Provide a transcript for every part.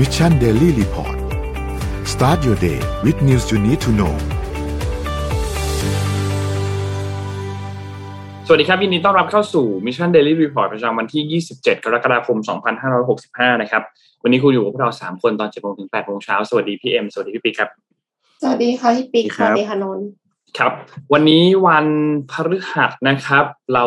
Mission Daily Report start your day with news you need to know สวัสดีครับยินดีต้อนรับเข้าสู่ Mission Daily Report ประจำวันที่ 27 กรกฎาคม 2565 นะครับ วันนี้คุณอยู่กับพวกเรา 3 คนตอน7โมงถึง8โมงเช้า สวัสดีพี่เอ็ม สวัสดีพี่ปิ๊กครับ สวัสดีค่ะพี่ปิ๊กครับวัสดีค่ะนนท์ครับ วันนี้วันพฤหัสนะครับ เรา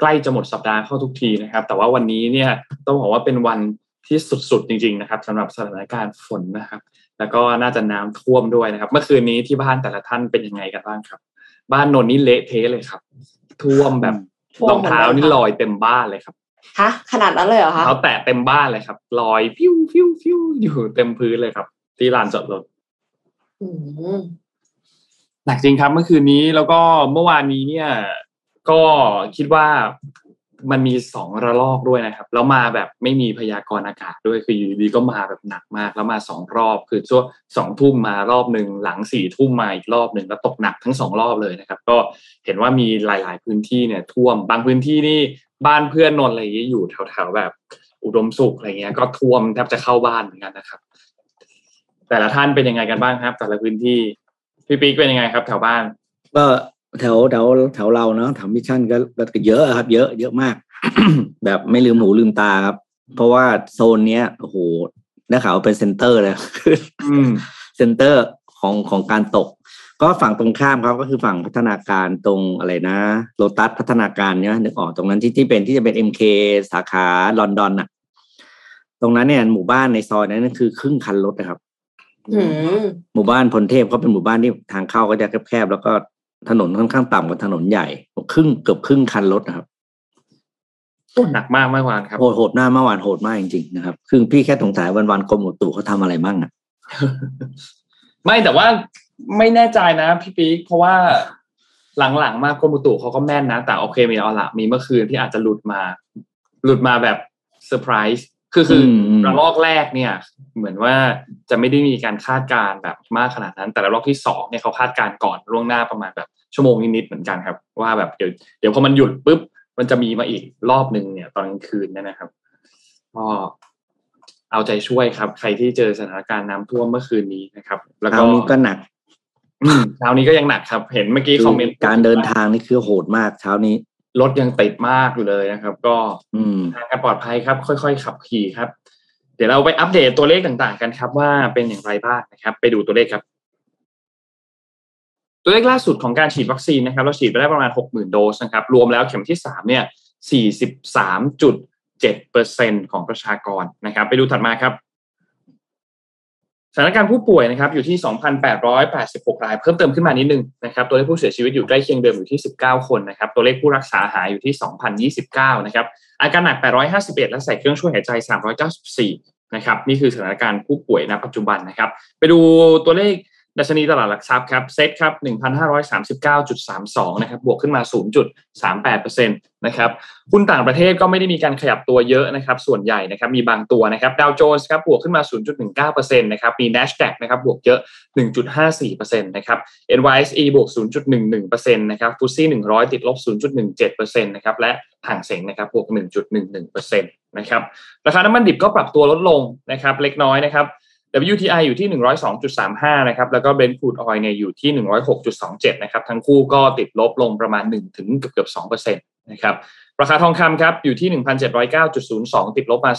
ใกล้จะหมดสัปดาห์เข้าทุกทีนะครับ แต่ว่าวันนี้เนี่ยต้องบอกว่าเป็นวัน ที่สุดๆจริง ๆ นะครับสำหรับสถานการณ์ฝนนะครับ แล้วก็น่าจะน้ำท่วมด้วยนะครับ เมื่อคืนนี้ที่บ้านแต่ละท่านเป็นยังไงกันบ้างครับ บ้านนนท์นี่เละเทะเลยครับ ท่วมแบบรองเท้านี่ลอยเต็มบ้านเลยครับฮะขนาดนั้นเลยเหรอคะเท้าแตะเต็มบ้านเลยครับลอยฟิวฟิวฟิวอยู่เต็มพื้นเลยครับ ที่ลานจอดรถอืมหนักจริงครับเมื่อคืนนี้แล้วก็เมื่อวานนี้เนี่ย ก็คิดว่า มันมีสองระลอกด้วยนะครับ แล้วมาแบบไม่มีพยากรณ์อากาศด้วยคืออยู่ดีๆก็มาแบบหนักมาก แล้วมาสองรอบคือช่วงสองทุ่มมารอบหนึ่งหลังสี่ทุ่มมาอีกรอบหนึ่งแล้วตกหนักทั้งสองรอบเลยนะครับ ก็เห็นว่ามีหลาย ๆ พื้นที่เนี่ยท่วมบางพื้นที่นี่บ้านเพื่อนนนอะไรอย่างเงี้ยอยู่แถวๆแบบ อุดมสุขอะไรเงี้ย ก็ท่วมแทบจะเข้าบ้านเหมือนกันนะครับ แต่ละท่านเป็นยังไงกันบ้างครับ แต่ละพื้นที่พี่ปิ๊กเป็นยังไงครับ แถวบ้านก็ แถวแถวแถวเราเนาะแถวมิชชั่นก็ก็เยอะครับ เยอะเยอะมาก แบบไม่ลืมหูลืมตาครับ เพราะว่าโซนเนี้ยโอ้โหได้ข่าวว่าเป็น center เลยอืม center ของของการตก ก็ฝั่งตรงข้ามครับก็คือฝั่งพัฒนาการตรงอะไรนะโลตัสพัฒนาการเนี่ยนึกออกตรงนั้นที่ที่เป็นที่จะเป็น MK สาขาลอนดอนอะตรงนั้นเนี่ยหมู่บ้านในซอยนั้นคือครึ่งคันรถนะครับอืมหมู่บ้านพลเทพเขาเป็นหมู่บ้านที่ทางเข้าก็จะแคบๆแล้วก็ ถนนค่อนข้างต่ำกว่าถนนใหญ่ครึ่งเกือบครึ่งคันรถนะครับโอ้หนักมากเมื่อวานครับโหดโหดหน้าเมื่อวานโหดมากจริงๆนะครับคือพี่แค่สงสัยวันวันๆกรมอุตุเขาทำอะไรบ้างอะไม่แต่ว่าไม่แน่ใจนะพี่ปิ๊กเพราะว่าหลังๆมากกรมอุตุเขาก็แม่นนะ แต่โอเคมีเอาละมีเมื่อคืนที่อาจจะหลุดมา หลุดมาแบบเซอร์ไพรส์ คือคืออมระลอกแรกเนี่ย เหมือนว่าจะไม่ได้มีการคาดการณ์แบบมากขนาดนั้น แต่ระลอกที่สองเนี่ยเขาคาดการณ์ก่อนล่วงหน้าประมาณแบบชั่วโมงนิดๆเหมือนกันครับ ว่าแบบเดี๋ยวเดี๋ยวพอมันหยุดปุ๊บมันจะมีมาอีกรอบหนึ่งเนี่ย ตอนกลางคืนเนี่ยนะครับก็เอาใจช่วยครับ ใครที่เจอสถานการณ์น้ำท่วมเมื่อคืนนี้นะครับ แล้วก็ราวนี้ก็หนักอืมเช้านี้ก็ยังหนักครับ เห็นเมื่อกี้คอมเมนต์การเดินทางนี่คือโหดมากเช้านี้ รถยังติดมากอยู่เลยนะครับ ก็อืมทางการปลอดภัยครับ ค่อย ๆ ขับขี่ครับ เดี๋ยวเราไปอัปเดตตัวเลขต่างๆ กันครับ ว่าเป็นอย่างไรบ้างนะครับ ไปดูตัวเลขครับ ตัวเลขล่าสุดของการฉีดวัคซีนนะครับ เราฉีดไปได้ประมาณ 60,000 โดสนะครับ รวมแล้วเข็มที่ 3 เนี่ย 43.7%ของประชากรนะครับ ไปดูถัดมาครับ สถานการณ์ผู้ป่วยนะครับอยู่ที่ 2,886 ราย เพิ่มเติมขึ้นมานิดนึงนะครับตัวเลขผู้เสียชีวิตอยู่ใกล้เคียงเดิมอยู่ที่ 19 คนนะครับตัวเลขผู้รักษาหายอยู่ที่ 2,029 นะครับอาการหนัก 851 และใส่เครื่องช่วยหายใจ 394 นะครับนี่คือสถานการณ์ผู้ป่วยณปัจจุบันนะครับ ไปดูตัวเลข ดัชนีตลาดหลักทรัพย์ครับเซ็ตครับ1,539.32นะครับบวกขึ้นมา 0.38%นะครับหุ้นต่างประเทศก็ไม่ได้มีการขยับตัวเยอะนะครับส่วนใหญ่นะครับมีบางตัวนะครับดาวโจนส์ครับบวกขึ้นมา 0.19%นะครับมี NASDAQ นะครับบวกเยอะ 1.54%นะครับ NYSE บวก 0.11%นะครับ FTSE 100 ติดลบ 0.17%นะครับและฮั่งเส็งนะครับบวก 1.11%นะครับราคาน้ำมันดิบก็ปรับตัวลดลงนะครับเล็กน้อยนะครับ WTI อยู่ที่ 102.35 นะครับ แล้วก็ Brent crude oil เนี่ยอยู่ที่ 106.27 นะครับ ทั้งคู่ก็ติดลบลงประมาณ 1 ถึงเกือบเกือบ2%นะครับ ราคาทองคำครับอยู่ที่ 1,709.02 ติดลบมา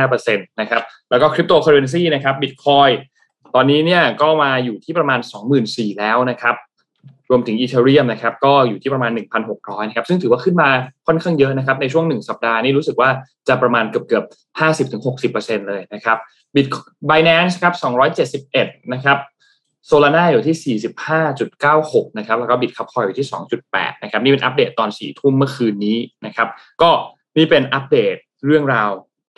0.15%นะครับ แล้วก็คริปโตเคอเรนซีนะครับ Bitcoin ตอนนี้เนี่ยก็มาอยู่ที่ประมาณ 24,000 แล้วนะครับ รวมถึงอีเทเรียมนะครับก็อยู่ที่ประมาณ 1,600นะครับซึ่งถือว่าขึ้นมาค่อนข้างเยอะนะครับในช่วง 1 สัปดาห์นี้รู้สึกว่าจะประมาณเกือบเกือบ50-60%เลยนะครับบิต Binance ครับ271นะครับโซลาร่าอยู่ที่ 45.96 นะครับ แล้วก็บิตคับคอยอยู่ที่ 2.8 นะครับ นี่เป็นอัปเดตตอน 4 ทุ่มเมื่อคืนนี้นะครับ ก็นี่เป็นอัปเดตเรื่องราว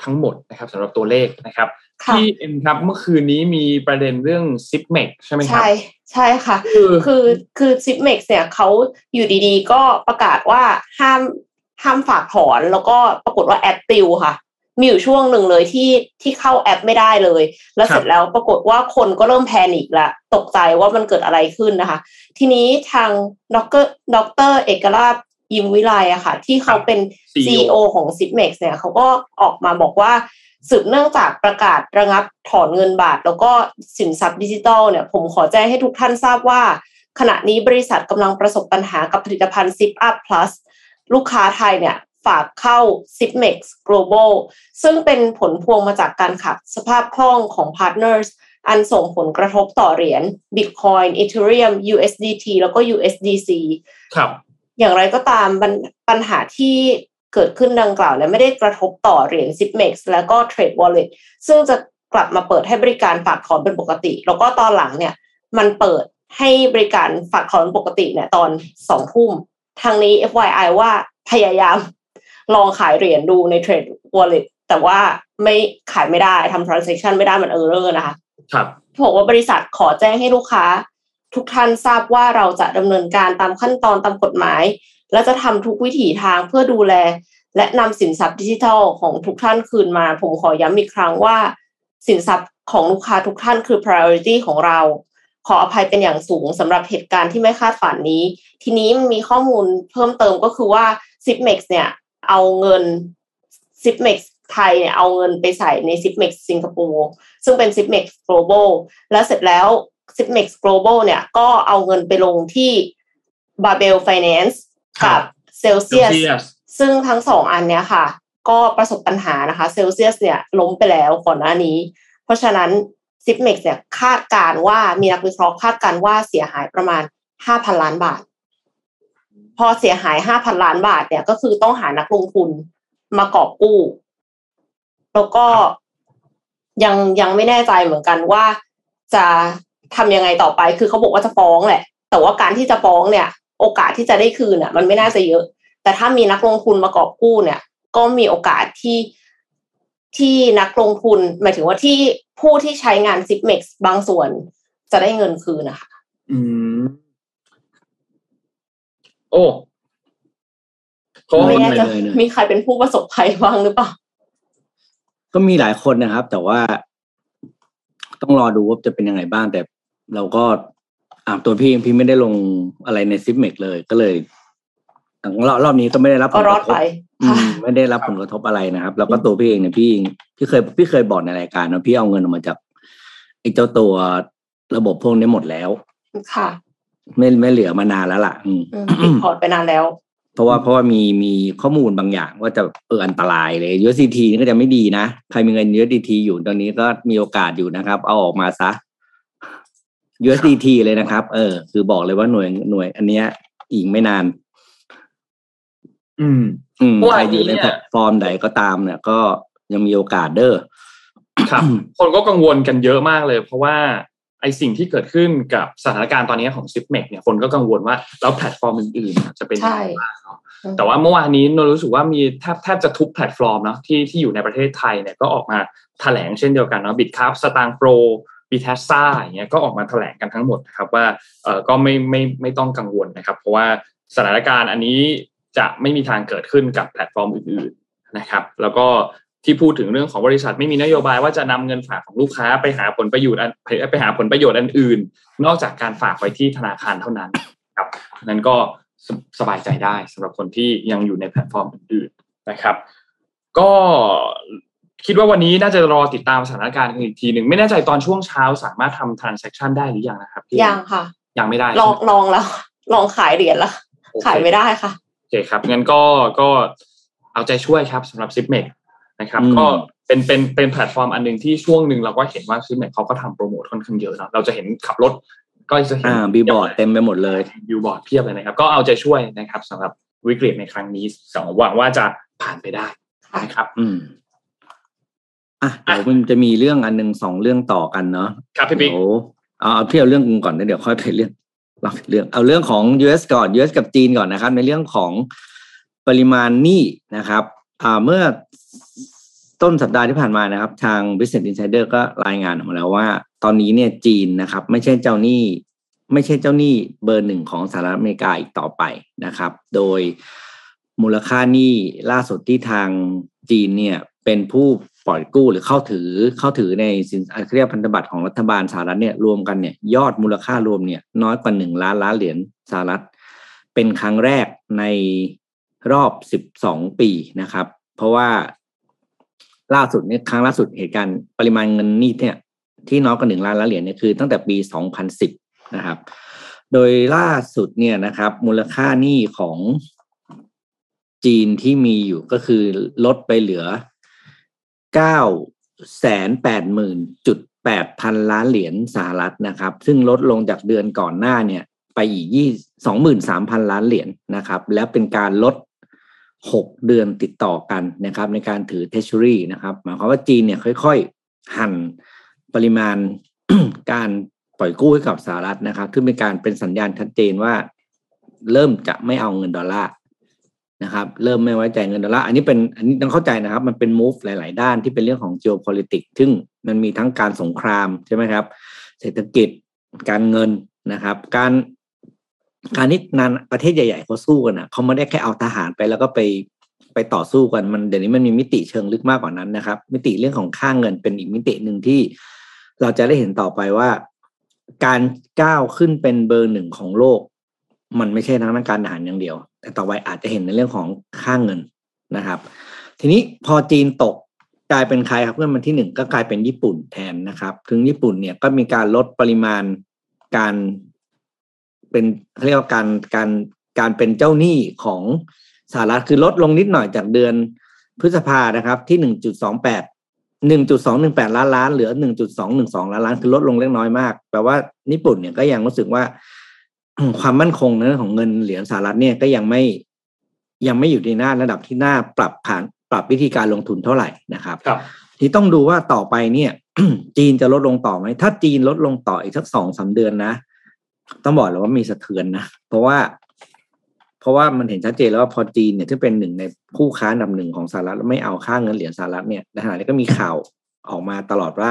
ทั้งหมดนะครับสำหรับตัวเลขนะครับ พี่เอ็มครับเมื่อคืนนี้มีประเด็นเรื่อง s i p m e c ใช่ไหมครับ ใช่ใช่ค่ะ คือคือคือ Zipmex เนี่ยเขาอยู่ดีๆ ก็ประกาศว่าห้ามห้ามฝากถอนแล้วก็ปรากฏว่าแอปปิวค่ะ มีอยู่ช่วงหนึ่งเลยที่ที่เข้าแอปไม่ได้เลย แล้วครับเสร็จแล้วปรากฏว่าคนก็เริ่ม panic ละตกใจว่ามันเกิดอะไรขึ้นนะคะ ทีนี้ทางดร. ดร. เอกลาภยิมวิไลอะค่ะ ที่เขาเป็น CEO CEO ของ s i p m e x เนี่ยเขาก็ออกมาบอกว่า สืบเนื่องจากประกาศระงับถอนเงินบาท แล้วก็สินทรัพย์ดิจิทัลเนี่ยผมขอแจ้งให้ทุกท่านทราบว่า ขณะนี้บริษัทกำลังประสบปัญหากับผลิตภัณฑ์ Zip Up Plus ลูกค้าไทยเนี่ยฝากเข้า Zipmex Global ซึ่งเป็นผลพวงมาจากการขาดสภาพคล่องของ partners อันส่งผลกระทบต่อเหรียญ Bitcoin Ethereum USDT แล้วก็ USDC ครับ อย่างไรก็ตามปัญปัญหาที่ เกิดขึ้นดังกล่าวเนี่ยไม่ได้กระทบต่อเหรียญ Zipmex แล้วก็ Trade Wallet ซึ่งจะกลับมาเปิดให้บริการฝากถอนเป็นปกติ แล้วก็ตอนหลังเนี่ยมันเปิดให้บริการฝากถอนปกติเนี่ยตอนสองทุ่มทางนี้ FYI ว่าพยายามลองขายเหรียญดูใน Trade Wallet แต่ว่าไม่ขายไม่ได้ทำ transaction ไม่ได้มันเออร์เรอร์นะคะ ครับบอกว่าบริษัทขอแจ้งให้ลูกค้า ทุกท่านทราบว่าเราจะดำเนินการตามขั้นตอนตามกฎหมาย และจะทำทุกวิถีทางเพื่อดูแล และนำสินทรัพย์ดิจิทัลของทุกท่านคืนมา ผมขอย้ำอีกครั้งว่า สินทรัพย์ของลูกค้าทุกท่านคือ priority ของเรา ขออภัยเป็นอย่างสูงสำหรับเหตุการณ์ที่ไม่คาดฝันนี้ ทีนี้มันมีข้อมูลเพิ่มเติมก็คือว่า Zipmex เนี่ยเอาเงิน Zipmex ไทยเนี่ยเอาเงินไปใส่ใน Zipmex สิงคโปร์ซึ่งเป็น Zipmex Global แล้วเสร็จแล้ว Zipmex Global เนี่ย ก็เอาเงินไปลงที่ Babel Finance กับ Celsius Celsius ซึ่งทั้งสองอันเนี้ยค่ะ ก็ประสบปัญหานะคะ Celsius เนี่ยล้มไปแล้วก่อนหน้านี้ เพราะฉะนั้น Zipmex เนี่ยคาดการณ์ว่ามีนักวิเคราะห์คาดการณ์ว่าเสียหายประมาณ5,000ล้านบาท พอเสียหาย5,000ล้านบาทเนี่ยก็คือต้องหานักลงทุนมากอบกู้ แล้วก็ยังยังไม่แน่ใจเหมือนกันว่าจะ ทำยังไงต่อไป คือเขาบอกว่าจะฟ้องแหละ แต่ว่าการที่จะฟ้องเนี่ย โอกาสที่จะได้คืนอะ มันไม่น่าจะเยอะ แต่ถ้ามีนักลงทุนมากอบกู้เนี่ย ก็มีโอกาสที่ที่นักลงทุน หมายถึงว่าที่ผู้ที่ใช้งาน Zipmex บางส่วนจะได้เงินคืนนะคะอืม โอ้เพราะว่าไม่มันแน่ใจเลยเนี่ยมีใครเป็นผู้ประสบภัยบ้างหรือเปล่า ก็มีหลายคนนะครับ แต่ว่าต้องรอดูว่าจะเป็นยังไงบ้าง แต่ เราก็อ่าตัวพี่เองพี่ไม่ได้ลงอะไรในซิปเมกเลยก็เลยรอบรอบนี้ก็ไม่ได้รับผก็ลรกอดระทบไปอืค่ะมไม่ได้รับผลกระทบอะไรนะครับ แล้วก็ตัวพี่เองเนี่ยพี่เองพี่เคยพี่เคยบอกในรายการว่าพี่เอาเงินออกมาจากไอ้เจ้าตัวระบบพวกนี้หมดแล้ว ค่ะ ไม่ไม่เหลือมานานแล้วล่ะ อืมอืมปิดพอร์ตไปนานแล้ว เพราะว่าเพราะว่ามีมีข้อมูลบางอย่าง ว่าจะเอออันตรายเลย USDT นี่ก็จะไม่ดีนะ ใครมีเงิน USDT อยู่ตอนนี้ก็มีโอกาสอยู่นะครับ เอาออกมาซะ USDT เลยนะครับ เออ คือบอกเลยว่าหน่วยหน่วย อันเนี้ยอีกไม่นาน อืม อืมเมื่อใครวานอยู่ในนี้เนี่ยแพลตฟอร์มใดก็ตามเนี่ย ก็ยังมีโอกาสเด้อครับ คนก็กังวลกันเยอะมากเลย เพราะว่าไอ้สิ่งที่เกิดขึ้นกับสถานการณ์ตอนนี้ของ z i p m e x เนี่ยคนก็กังวลว่าแล้วแพลตฟอร์มอื่นๆน่ะจะเป็นยังไงบ้างเนาะอืมแต่ว่าเมื่อวานนี้นนท์รู้สึกว่ามีแทบแทบจะทุกแพลตฟอร์มเนาะที่ที่อยู่ในประเทศไทยเนี่ยก็ออกมาแถลงเช่นเดียวกันเนาะ Bitkub Satang Pro Bitazza อย่างเงี้ยก็ออกมาแถลงกันทั้งหมดนะครับว่าเออก็ไม่ไม่ไม่ต้องกังวลนะครับ เพราะว่าสถานการณ์อันนี้จะไม่มีทางเกิดขึ้นกับแพลตฟอร์มอื่นๆนะครับ แล้วก็ที่พูดถึงเรื่องของบริษัทไม่มีนโยบายว่าจะนำเงินฝากของลูกค้าไปหาผลประโยชน์อันไปไปหาผลประโยชน์อันอื่น นอกจากการฝากไว้ที่ธนาคารเท่านั้นครับนั้นก็สบายใจได้สำหรับคนที่ยังอยู่ในแพลตฟอร์มอื่นๆนะครับ ก็ คิดว่าวันนี้น่าจะรอติดตามสถานการณ์กันอีกทีหนึ่งไม่แน่ใจตอนช่วงเช้าสามารถทำ transaction ได้หรือยังนะครับพี่ยังค่ะ ยังไม่ได้ ลองใช่ไหมลองแล้ว ลองขายเหรียญแล้วโอเคขายไม่ได้ค่ะโอเคครับงั้นก็ก็เอาใจช่วยครับสำหรับ z i p m e x นะครับอืมก็เป็นเป็นเป็นแพลตฟอร์มอันหนึ่งที่ช่วงหนึ่งเราก็เห็นว่า z i p m e x เขาก็ทำโปรโมทค่อนข้างเยอะเนาะเราจะเห็นขับรถก็จะเห็นอ่าบิลบอร์ดเต็มไปหมดเลยบิลบอร์ดเพียบเลยนะครับ ก็เอาใจช่วยนะครับสำหรับวิกฤตในครั้งนี้สองหวังว่าจะผ่านไปได้นะครับ อืม อะเดี๋ยวมันจะมีเรื่องอันหนึ่งสองเรื่องต่อกันเนาะครับพี่ปิ๊กเดี๋ยวเอาเอาพี่เอาเรื่องก่อนนะเดี๋ยวค่อยไปเรื่องเราเรื่องเอาเรื่องของ US ก่อน US กับจีนก่อนนะครับ ในเรื่องของปริมาณหนี้นะครับอ่าเมื่อต้นสัปดาห์ที่ผ่านมานะครับ ทาง Business Insider ก็รายงานออกมาแล้วว่า ตอนนี้เนี่ยจีนนะครับ ไม่ใช่เจ้าหนี้ ไม่ใช่เจ้าหนี้เบอร์หนึ่งของสหรัฐอเมริกาอีกต่อไปนะครับ โดยมูลค่าหนี้ล่าสุดที่ทางจีนเนี่ย เป็นผู้ปล่อยกู้หรือเข้าถือเข้าถือในสินเรียกพันธบัตรของรัฐบาลสหรัฐเนี่ยรวมกันเนี่ยยอดมูลค่ารวมเนี่ยน้อยกว่าหนึ่งล้านล้านเหรียญสหรัฐ เป็นครั้งแรกในรอบสิบสองปีนะครับ เพราะว่าล่าสุดเนี่ยครั้งล่าสุดเหตุการณ์ปริมาณเงินนี่เนี่ยที่น้อยกว่าหนึ่งล้านล้านเหรียญเนี่ยคือตั้งแต่ปี2010นะครับ โดยล่าสุดเนี่ยนะครับ มูลค่าหนี้ของจีนที่มีอยู่ก็คือลดไปเหลือ เก้าแสนแปดหมื่นจุดแปดพันล้านเหรียญสหรัฐนะครับ ซึ่งลดลงจากเดือนก่อนหน้าเนี่ย ไปอีกยี่สองหมื่นสามพันล้านเหรียญนะครับ แล้วเป็นการลดหกเดือนติดต่อกันนะครับ ในการถือเทช u r y นะครับหมายความว่าจีนเนี่ยค่อยๆ หั่นปริมาณการปล่อยกู้ให้กับสหรัฐนะครับซึ่งเป็นการเป็นสัญญาณชัดเจนว่า เริ่มจะไม่เอาเงินดอลลาร์ นะครับเริ่มไม่ไว้ใจเงินดอลลาร์อันนี้เป็นอันนี้ต้องเข้าใจนะครับ มันเป็น move หลาย ๆ ด้านที่เป็นเรื่องของ geopolitics ซึ่งมันมีทั้งการสงครามใช่ไหมครับ เศรษฐกิจการเงินนะครับ การการที่นานประเทศใหญ่ ๆเขาสู้กันอะเขาไม่ได้แค่เอาทหารไปแล้วก็ไปไปต่อสู้กันมันเดี๋ยวนี้มันมีมิติเชิงลึกมากกว่านั้นนะครับ มิติเรื่องของค่างเงินเป็นอีกมิติหนึ่งที่เราจะได้เห็นต่อไปว่า การก้าวขึ้นเป็นเบอร์หนึ่งของโลก มันไม่ใช่ทั้งนักการทหารอย่างเดียว แต่ต่อไปอาจจะเห็นในเรื่องของค่างเงินนะครับ ทีนี้พอจีนตกกลายเป็นใครครับเพื่อนมันที่หนึ่งก็กลายเป็นญี่ปุ่นแทนนะครับ ถึงญี่ปุ่นเนี่ยก็มีการลดปริมาณการเป็นเรียกว่าการการการเป็นเจ้าหนี้ของสหรัฐคือลดลงนิดหน่อยจากเดือนพฤษภานะครับที่หนึ่งจุดสองแปดหนึ่งจุดสองหนึ่งแปดล้านล้านเหลือหนึ่งจุดสองหนึ่งสองล้านล้านคือลดลงเล็กน้อยมากแปลว่าญี่ปุ่นเนี่ยก็ยังรู้สึกว่า ความมั่นคงในเรื่องของเงินเหรียญสหรัฐเนี่ยก็ยังไม่ยังไม่อยู่ในหน้าระดับที่น่าปรับผ่านปรับวิธีการลงทุนเท่าไหร่นะครับครับที่ต้องดูว่าต่อไปเนี่ย จีนจะลดลงต่อไหมถ้าจีนลดลงต่ออีกสักสองสาเดือนนะ ต้องบอกเลยว่ามีสะเทือนนะเพราะว่า เพราะว่ามันเห็นชัดเจนแล้วว่าพอจีนเนี่ยที่เป็นหนึ่งในผู้ค้าอันดับหนึ่งของสหรัฐแล้วไม่เอาค่าเงินเหรียญสหรัฐเนี่ยในขณะนี้ก็มีข่าวออกมาตลอดว่า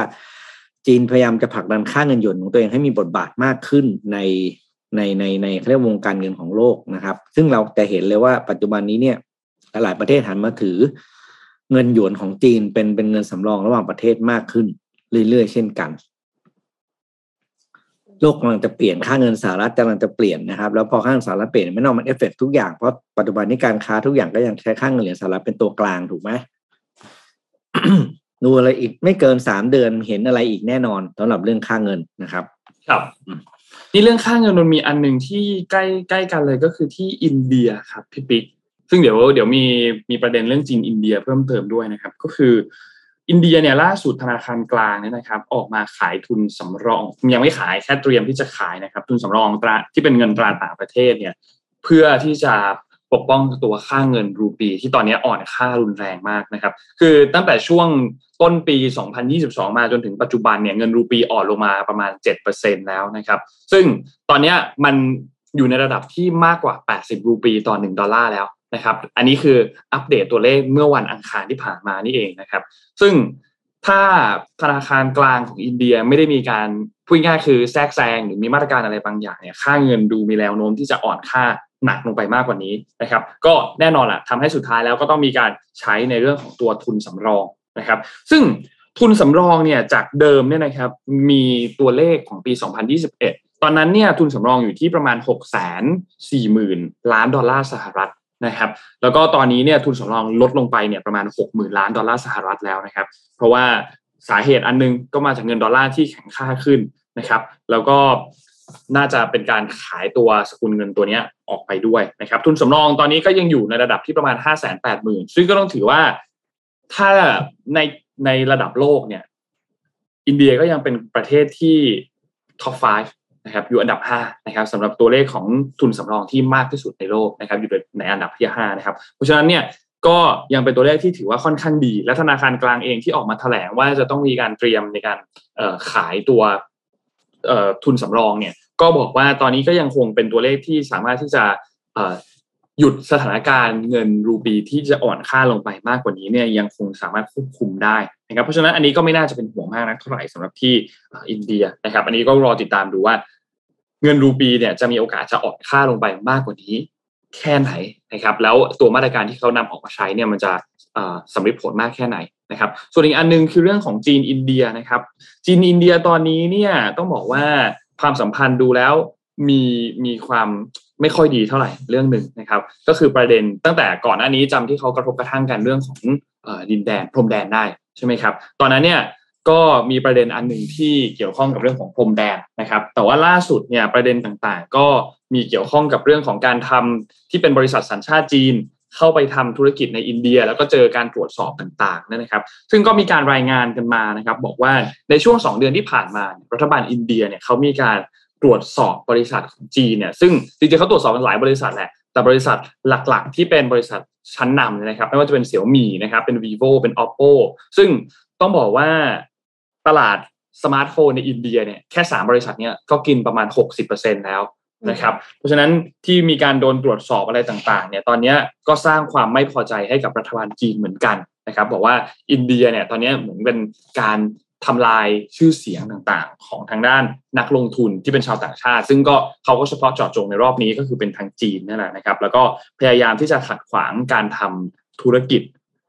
จีนพยายามจะผลักดันค่าเงินหยวนของตัวเองให้มีบทบาทมากขึ้นใน ในในในเขาเรียกวงการเงินของโลกนะครับ ซึ่งเราจะเห็นเลยว่าปัจจุบันนี้เนี่ยหลายประเทศหันมาถือ เงินหยวนของจีนเป็นเป็นเงินสำรองระหว่างประเทศมากขึ้น เรื่อยๆ เช่นกัน โลกกำลังจะเปลี่ยนค่าเงินสหรัฐกำลังจะเปลี่ยนนะครับ แล้วพอค่าเงินสหรัฐเปลี่ยนไม่นอกมันเอฟเฟกทุกอย่างเพราะปัจจุบันนี้การค้าทุกอย่างก็ยังใช้ค่าเงินเหรียญสหรัฐเป็นตัวกลางถูกไหมดูอะไรอีกไม่เกินสามเดือนเห็นอะไรอีกแน่นอนสำหรับเรื่องค่าเงินนะครับ ครับ นี่เรื่องค่าเงินมันมีอันหนึ่งที่ใกล้ใกล้กันเลยก็คือที่อินเดียครับพี่ปิ๊กซึ่งเดี๋ยวเดี๋ยวมีมีประเด็นเรื่องจีนอินเดียเพิ่มเติมด้วยนะครับ ก็คืออินเดียเนี่ยล่าสุดธนาคารกลางเนี่ยนะครับ ออกมาขายทุนสำรองยังไม่ขายแค่เตรียมที่จะขายนะครับ ทุนสำรองตราที่เป็นเงินตราต่างประเทศเนี่ย เพื่อที่จะ ปกป้องตัวค่าเงินรูปี ที่ตอนนี้อ่อนค่ารุนแรงมากนะครับ คือตั้งแต่ช่วงต้นปี 2022 มาจนถึงปัจจุบันเนี่ยเงินรูปีอ่อนลงมาประมาณ 7%แล้วนะครับ ซึ่งตอนนี้มันอยู่ในระดับที่มากกว่า 80 รูปีต่อ 1 ดอลลาร์แล้วนะครับ อันนี้คืออัปเดตตัวเลขเมื่อวันอังคารที่ผ่านมานี่เองนะครับ ซึ่ง ถ้าธนาคารกลางของอินเดียไม่ได้มีการพูดง่ายคือแทรกแซงหรือมีมาตรการอะไรบางอย่างเนี่ยค่าเงินดูมีแนวโน้มที่จะอ่อนค่าหนักลงไปมากกว่านี้นะครับ ก็แน่นอนแหละทำให้สุดท้ายแล้วก็ต้องมีการใช้ในเรื่องของตัวทุนสำรองนะครับ ซึ่งทุนสำรองเนี่ยจากเดิมเนี่ยนะครับมีตัวเลขของปี 2021 ตอนนั้นเนี่ยทุนสำรองอยู่ที่ประมาณ 6 4 0 0 0 0 ล้านดอลลาร์สหรัฐ นะครับแล้วก็ตอนนี้เนี่ยทุนสำรองลดลงไปเนี่ยประมาณ 60,000 ล้านดอลลาร์สหรัฐแล้วนะครับ เพราะว่าสาเหตุอันนึงก็มาจากเงินดอลลาร์ที่แข็งค่าขึ้นนะครับ แล้วก็น่าจะเป็นการขายตัวสกุลเงินตัวนี้ออกไปด้วยนะครับ ทุนสำรองตอนนี้ก็ยังอยู่ในระดับที่ประมาณ 5 8 0 0 0 0 ซึ่งก็ต้องถือว่าถ้าในในระดับโลกเนี่ย อินเดียก็ยังเป็นประเทศที่ท็อป 5 นะครับอยู่อันดับ5นะครับสำหรับตัวเลขของทุนสำรองที่มากที่สุดในโลกนะครับอยู่ในอันดับที่5นะครับเพราะฉะนั้นเนี่ยก็ยังเป็นตัวเลขที่ถือว่าค่อนข้างดี และธนาคารกลางเองที่ออกมาแถลงว่าจะต้องมีการเตรียมในการขายตัวทุนสำรองเนี่ยก็บอกว่าตอนนี้ก็ยังคงเป็นตัวเลขที่สามารถที่จะ หยุดสถานการณ์เงินรูปีที่จะอ่อนค่าลงไปมากกว่านี้เนี่ยยังคงสามารถควบคุมได้นะครับเพราะฉะนั้นอันนี้ก็ไม่น่าจะเป็นห่วงมากนักเท่าไหร่สำหรับที่อินเดียนะครับ อันนี้ก็รอติดตามดูว่า เงินรูปีเนี่ยจะมีโอกาสจะอ่อนค่าลงไปมากกว่านี้ แค่ไหนนะครับ แล้วตัวมาตรการที่เขานำออกมาใช้เนี่ยมันจะสำเร็จผลมากแค่ไหนนะครับ ส่วนอีกอันนึงคือเรื่องของจีนอินเดียนะครับ จีนอินเดียตอนนี้เนี่ยต้องบอกว่าความสัมพันธ์ดูแล้วมีมีความ ไม่ค่อยดีเท่าไหร่เรื่องหนึ่งนะครับ ก็คือประเด็นตั้งแต่ก่อนหน้านี้จำที่เขากระทบกระทั่งกันเรื่องของดินแดนพรมแดนได้ใช่ไหมครับ ตอนนั้นเนี่ยก็มีประเด็นอันหนึ่งที่เกี่ยวข้องกับเรื่องของพรมแดนนะครับ แต่ว่าล่าสุดเนี่ยประเด็นต่างๆ ก็มีเกี่ยวข้องกับเรื่องของการทำที่เป็นบริษัทสัญชาติจีน เข้าไปทำธุรกิจในอินเดีย แล้วก็เจอการตรวจสอบต่างๆนะครับ ซึ่งก็มีการรายงานกันมานะครับ บอกว่าในช่วง 2 เดือนที่ผ่านมารัฐบาลอินเดียเนี่ยเขามีการ ตรวจสอบบริษัทของจีนเนี่ยซึ่งจริงๆเขาตรวจสอบกันหลายบริษัทแหละแต่บริษัทหลักๆ ที่เป็นบริษัทชั้นนำนะครับไม่ว่าจะเป็นเสี่ยวมี่นะครับเป็น vivo เป็น oppo ซึ่งต้องบอกว่าตลาดสมาร์ทโฟนในอินเดียเนี่ยแค่สามบริษัทเนี่ยก็กินประมาณ 60%แล้วนะครับเพราะฉะนั้นที่มีการโดนตรวจสอบอะไรต่างๆเนี่ยตอนนี้ก็สร้างความไม่พอใจให้กับรัฐบาลจีนเหมือนกันนะครับบอกว่าอินเดียเนี่ยตอนนี้เหมือนเป็นการ ทำลายชื่อเสียงต่างๆ ของทางด้านนักลงทุนที่เป็นชาวต่างชาติ ซึ่งก็เขาก็เฉพาะเจาะจงในรอบนี้ก็คือเป็นทางจีนนั่นแหละนะครับ แล้วก็พยายามที่จะขัดขวางการทำธุรกิจ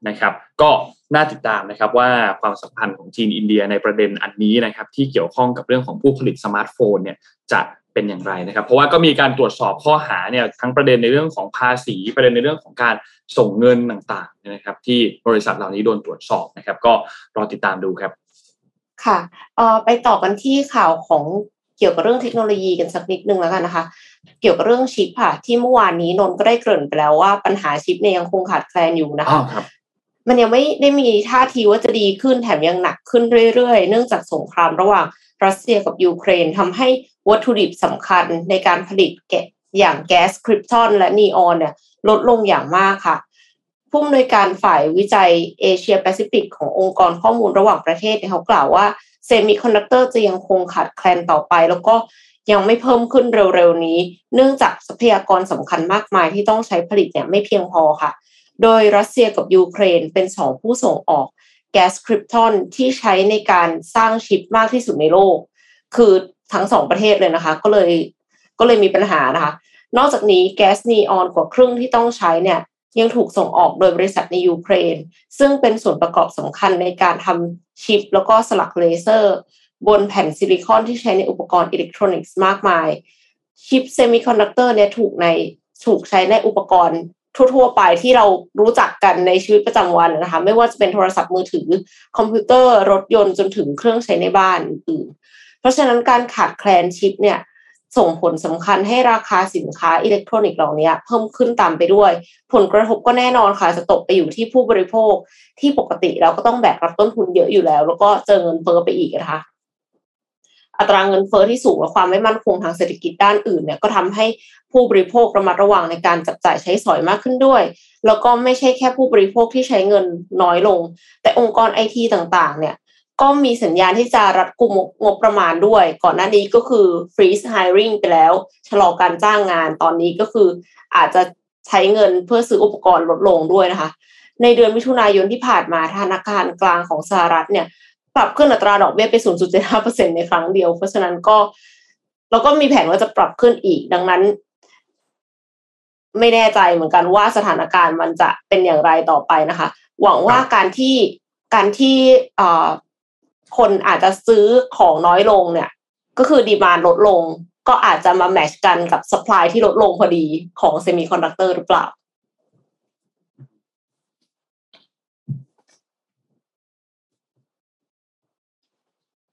นะครับ ก็น่าติดตามนะครับว่าความสัมพันธ์ของจีนอินเดียในประเด็นอันนี้นะครับ ที่เกี่ยวข้องกับเรื่องของผู้ผลิตสมาร์ทโฟนเนี่ยจะเป็นอย่างไรนะครับ เพราะว่าก็มีการตรวจสอบข้อหาเนี่ยทั้งประเด็นในเรื่องของภาษีประเด็นในเรื่องของการส่งเงินต่างๆนะครับ ที่บริษัทเหล่านี้โดนตรวจสอบนะครับ ก็รอติดตามดูครับ ค่ะเอ่อไปต่อกันที่ข่าวของเกี่ยวกับเรื่องเทคโนโลยีกันสักนิดนึงแล้วกันนะคะ เกี่ยวกับเรื่องชิปค่ะ ที่เมื่อวานนี้นนก็ได้เกริ่นไปแล้วว่าปัญหาชิปเนี่ยยังคงขาดแคลนอยู่นะคะมันยังไม่ได้มีท่าทีว่าจะดีขึ้นแถมยังหนักขึ้นเรื่อยๆ เนื่องจากสงครามระหว่างรัสเซียกับยูเครนทำให้วัตถุดิบสำคัญในการผลิตแกะอย่างแก๊สคริปตอนและนีออนเนี่ยลดลงอย่างมากค่ะ ผู้อำนวยการฝ่ายวิจัยเอเชียแปซิฟิกขององค์กรข้อมูลระหว่างประเทศเนี่ยเขากล่าวว่าเซมิคอนดักเตอร์จะยังคงขาดแคลนต่อไป แล้วก็ยังไม่เพิ่มขึ้นเร็วๆนี้ เนื่องจากทรัพยากรสำคัญมากมายที่ต้องใช้ผลิตเนี่ยไม่เพียงพอค่ะ โดยรัสเซียกับยูเครนเป็นสองผู้ส่งออกแก๊สคริปตอนที่ใช้ในการสร้างชิปมากที่สุดในโลก คือทั้งสองประเทศเลยนะคะ ก็เลยก็เลยมีปัญหานะคะ นอกจากนี้แก๊สนีออนกว่าครึ่งที่ต้องใช้เนี่ย ยังถูกส่งออกโดยบริษัทในยูเครน ซึ่งเป็นส่วนประกอบสำคัญในการทำชิป แล้วก็สลักเลเซอร์ บนแผ่นซิลิคอนที่ใช้ในอุปกรณ์อิเล็กทรอนิกส์มากมาย ชิปเซมิคอนดักเตอร์เนี่ยถูกในถูกใช้ในอุปกรณ์ทั่วๆไปที่เรารู้จักกันในชีวิตประจำวันนะคะ ไม่ว่าจะเป็นโทรศัพท์มือถือ คอมพิวเตอร์รถยนต์จนถึงเครื่องใช้ในบ้านอื่น เพราะฉะนั้นการขาดแคลนชิปเนี่ย ส่งผลสำคัญให้ราคาสินค้าอิเล็กทรอนิกส์เหล่านี้เพิ่มขึ้นตามไปด้วย ผลกระทบก็แน่นอนค่ะ จะตกไปอยู่ที่ผู้บริโภคที่ปกติเราก็ต้องแบกรับต้นทุนเยอะอยู่แล้ว แล้วก็เจอเงินเฟ้อไปอีกนะคะอัตราเงินเฟ้อที่สูงและความไม่มั่นคงทางเศรษฐกิจด้านอื่นเนี่ยก็ทำให้ผู้บริโภคระมัดระวังในการจับจ่ายใช้สอยมากขึ้นด้วย แล้วก็ไม่ใช่แค่ผู้บริโภคที่ใช้เงินน้อยลง แต่องค์กรไอทีต่างๆ เนี่ย ก็มีสัญญาณที่จะรัดกุมงบประมาณด้วย ก่อนหน้านี้ก็คือ freeze hiring ไปแล้ว ชะลอการจ้างงานตอนนี้ก็คืออาจจะใช้เงินเพื่อซื้ออุปกรณ์ลดลงด้วยนะคะ ในเดือนมิถุนายนที่ผ่านมาธนาคารกลางของสหรัฐเนี่ย ปรับขึ้นอัตราดอกเบี้ยไป 0.75%ในครั้งเดียว เพราะฉะนั้นก็เราก็มีแผนว่าจะปรับขึ้นอีก ดังนั้น ไม่แน่ใจเหมือนกันว่าสถานการณ์มันจะเป็นอย่างไรต่อไปนะคะ หวังว่าการที่การที่ คนอาจจะซื้อของน้อยลงเนี่ย ก็คือ demand ลดลง ก็อาจจะมา match กันกับ supply ที่ลดลงพอดีของเซมิคอนดักเตอร์หรือเปล่า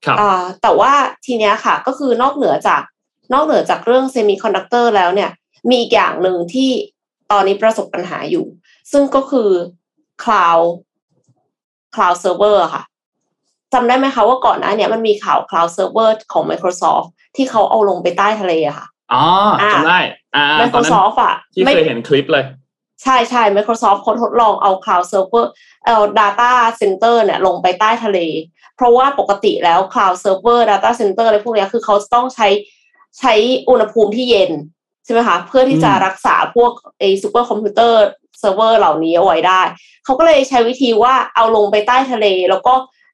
ครับแต่ว่าทีเนี้ยค่ะ ก็คือนอกเหนือจากนอกเหนือจากเรื่องเซมิคอนดักเตอร์แล้วเนี่ย มีอีกอย่างหนึ่งที่ตอนนี้ประสบปัญหาอยู่ ซึ่งก็คือ cloud cloud server ค่ะ จำได้ไหมคะว่าก่อนหน้านี้มันมีข่าว cloud server ของ Microsoft ที่เขาเอาลงไปใต้ทะเลอะค่ะอ๋อจำได้อ่า Microsoft อะที่เคยเห็นคลิปเลย ใช่ใช่ Microsoft เขาทดลองเอา cloud server เอา data center เนี่ยลงไปใต้ทะเล เพราะว่าปกติแล้ว cloud server data center อะไรพวกนี้คือเขาต้องใช้ใช้อุณหภูมิที่เย็นใช่ไหมคะเพื่อที่จะรักษาพวกไอ้ซูเปอร์คอมพิวเตอร์เซิร์ฟเวอร์เหล่านี้เอาไว้ได้ เขาก็เลยใช้วิธีว่าเอาลงไปใต้ทะเล แล้วก็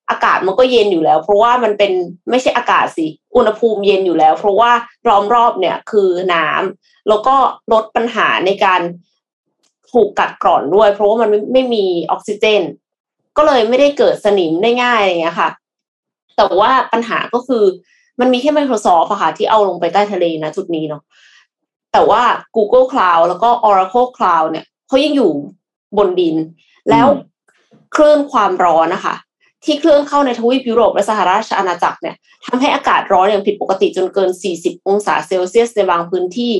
อากาศมันก็เย็นอยู่แล้ว เพราะว่ามันเป็นไม่ใช่อากาศสิอุณหภูมิเย็นอยู่แล้ว เพราะว่าล้อมรอบเนี่ยคือน้ำแล้วก็ลดปัญหาในการถูกกัดกร่อนด้วย เพราะว่ามันไม่มีออกซิเจน ก็เลยไม่ได้เกิดสนิมได้ง่ายอย่างเงี้ยค่ะ แต่ว่าปัญหาก็คือมันมีแค่ Microsoft อะค่ะที่เอาลงไปใต้ทะเลนะจุดนี้เนาะแต่ว่า Google Cloud แล้วก็ Oracle Cloud เนี่ยเขายังอยู่บนดิน แล้วคลื่นความร้อนนะคะ ที่เคลื่อนเข้าในทวีปยุโรปและสหราชอาณาจักรเนี่ยทำให้อากาศร้อนอย่างผิดปกติจนเกิน 40 องศาเซลเซียสในบางพื้นที่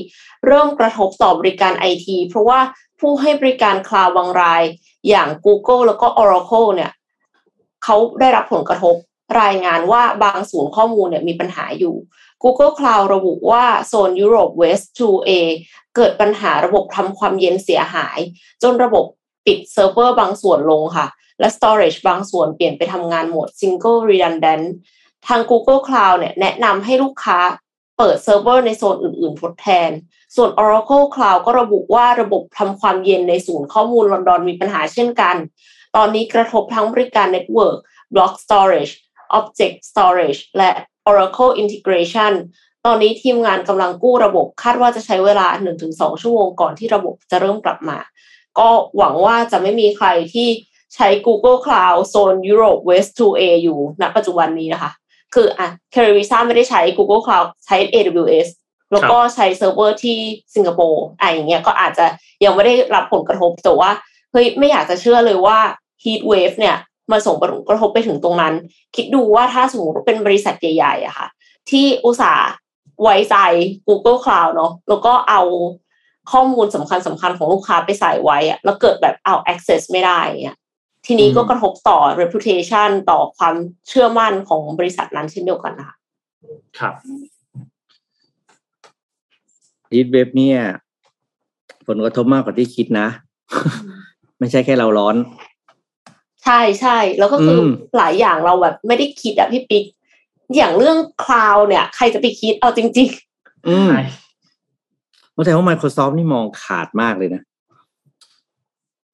เริ่มกระทบต่อบริการไอทีเพราะว่าผู้ให้บริการ cloud บางราย อย่าง Google แล้วก็ Oracle เนี่ยเขาได้รับผลกระทบรายงานว่าบางศูนย์ข้อมูลเนี่ยมีปัญหาอยู่ Google Cloud ระบุว่าโซนยุโรป West 2A เกิดปัญหาระบบทำความเย็นเสียหาย จนระบบปิดเซิร์ฟเวอร์บางส่วนลงค่ะ และ storage บางส่วนเปลี่ยนไปทำงานโหมด single redundant ทาง Google Cloud เนี่ยแนะนำให้ลูกค้าเปิดเซิร์ฟเวอร์ในโซนอื่นๆ ทดแทน ส่วน Oracle Cloud ก็ระบุว่าระบบทำความเย็นในศูนย์ข้อมูลลอนดอนมีปัญหาเช่นกัน ตอนนี้กระทบทั้งบริการ Network Block Storage Object Storage และ Oracle Integration ตอนนี้ทีมงานกำลังกู้ระบบคาดว่าจะใช้เวลา 1-2 ชั่วโมงก่อนที่ระบบจะเริ่มกลับมา ก็หวังว่าจะไม่มีใครที่ ใช้ Google Cloud โซน Europe West 2A อยู่ณปัจจุบันนี้นะคะ คืออะ c a r i v i s a ไม่ได้ใช้ Google Cloud ใช้ AWS แล้วก็ใช้เซิร์ฟเวอร์ที่สิงคโปร์อะอย่างเงี้ยก็อาจจะยังไม่ได้รับผลกระทบแต่ว่าเฮ้ยไม่อยากจะเชื่อเลยว่า heat wave เนี่ยมาส่งผลกระทบไปถึงตรงนั้น คิดดูว่าถ้าสมมติเป็นบริษัทใหญ่ๆอะค่ะ ที่อุตส่าห์ไว้ใจ Google Cloud เนาะแล้วก็เอาข้อมูลสำคัญสำคัญของลูกค้าไปใส่ไว้อะแล้วเกิดแบบเอา access ไม่ได้เนี่ย ทีนี้ก็กระทบต่อ reputation ต่อความเชื่อมั่นของบริษัทนั้นเช่นเดียวกันนะคะครับฮีทเว็บเนี่ย ผลกระทบมากกว่าที่คิดนะ ไม่ใช่แค่เราร้อน ใช่ใช่แล้วก็คืออมหลายอย่างเราแบบไม่ได้คิดอะพี่ปิ๊กอย่างเรื่องคลาวเนี่ย ใครจะไปคิดเอาจริงอืมใช่เพราะแต่ว่า Microsoft นี่มองขาดมากเลยนะ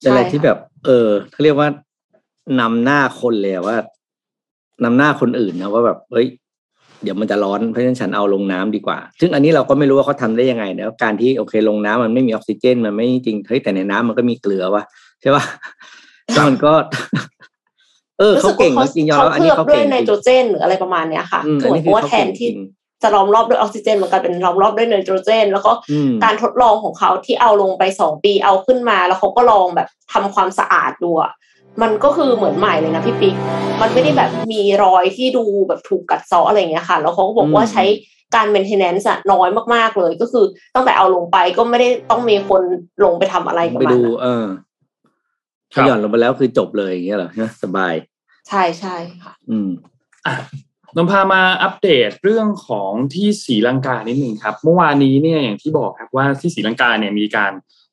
ใช่เป็นอะไรที่แบบ เออเขาเรียกว่า นำหน้าคนเลยอะว่านำหน้าคนอื่นนะว่าแบบเฮ้ยเดี๋ยวมันจะร้อนเพราะฉะนั้นฉันเอาลงน้ำดีกว่า ซึ่งอันนี้เราก็ไม่รู้ว่าเขาทำได้ยังไงนะการที่โอเคลงน้ำมันไม่มีออกซิเจน มันไม่จริงเฮ้ยแต่ในน้ำมันก็มีเกลือวะใช่ปะแล้วมันก็ เออๆเขาเก่งจริงๆยอมรับอันนี้เคลืเขาอบด้วเก่ยงไนจริงโตรเจนหรืออะไรประมาณเนี้ยค่ะอืมคือเหมือนอันนี้คือว่าเขาแทนเก่งที่จริงจะล้อมรอบด้วยออกซิเจนมันกลายเป็นล้อมรอบด้วยไนโตรเจน แล้วก็อืมการทดลองของเขาที่เอาลงไปสองปีเอาขึ้นมา แล้วเขาก็ลองแบบทำความสะอาดดูอะ มันก็คือเหมือนใหม่เลยนะพี่ปิ๊ก มันไม่ได้แบบมีรอยที่ดูแบบถูกกัดเซาะอะไรอย่างเงี้ยค่ะ แล้วเขาก็บอกว่าอืมใช้การ maintenance อะน้อยมากๆเลย ก็คือตั้งแต่เอาลงไปก็ไม่ได้ต้องมีคนลงไปทำอะไรกับไปมันดูอะเออครัถ้าบหย่อนลงไปแล้วคือจบเลยอย่างเงี้ยเหรอฮะสบาย ใช่ใช่ค่ะ อืมอะนนพามาอัปเดตเรื่องของที่ศรีลังกานิดหนึ่งครับ เมื่อวานนี้เนี่ยอย่างที่บอกครับว่าที่ศรีลังกาเนี่ยมีการ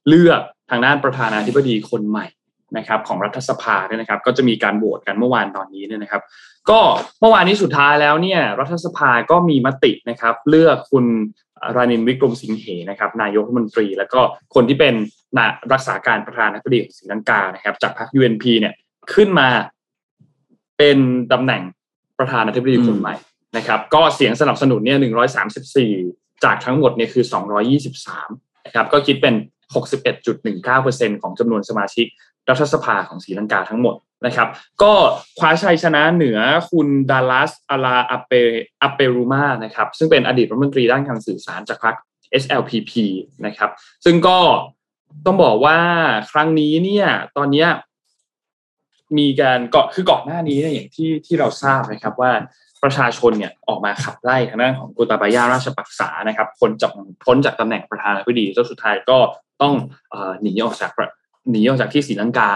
เลือกทางด้านประธานาธิบดีคนใหม่ นะครับของรัฐสภาเนี่ยนะครับ ก็จะมีการโหวตกันเมื่อวานตอนนี้เนี่ยนะครับ ก็เมื่อวานนี้สุดท้ายแล้วเนี่ยรัฐสภาก็มีมตินะครับ เลือกคุณรานินวิกรมสิงห์เหนะครับ นายกรัฐมนตรี แล้วก็คนที่เป็นนารักษาการประธานาธิบดีของศรีลังกานะครับ จากพรรค UNP เนี่ยขึ้นมาเป็นตำแหน่งประธานาธิบดีคนใหม่นะครับ ก็เสียงสนับสนุนเนี่ย134จากทั้งหมดเนี่ยคือ223นะครับ ก็คิดเป็น61.19%ของจำนวนสมาชิก รัฐสภาของศรีลังกาทั้งหมดนะครับ ก็คว้าชัยชนะเหนือคุณดาลัสอาลาอเปอเปรูมานะครับ ซึ่งเป็นอดีตรัฐมนตรีด้านการสื่อสารจากพรรค SLPP นะครับ ซึ่งก็ต้องบอกว่าครั้งนี้เนี่ย ตอนนี้มีการเกาะคือก่อนหน้านี้เนี่ยอย่างที่ที่เราทราบนะครับว่าประชาชนเนี่ยออกมาขับไล่ทางด้านของกุตาบายาราชปักษานะครับพ้นจากพ้นจากตำแหน่งประธานาธิบดีแล้วสุดท้ายก็ต้องเอ่อหนีออกจากประ หนีออกจากที่ศรีลังกา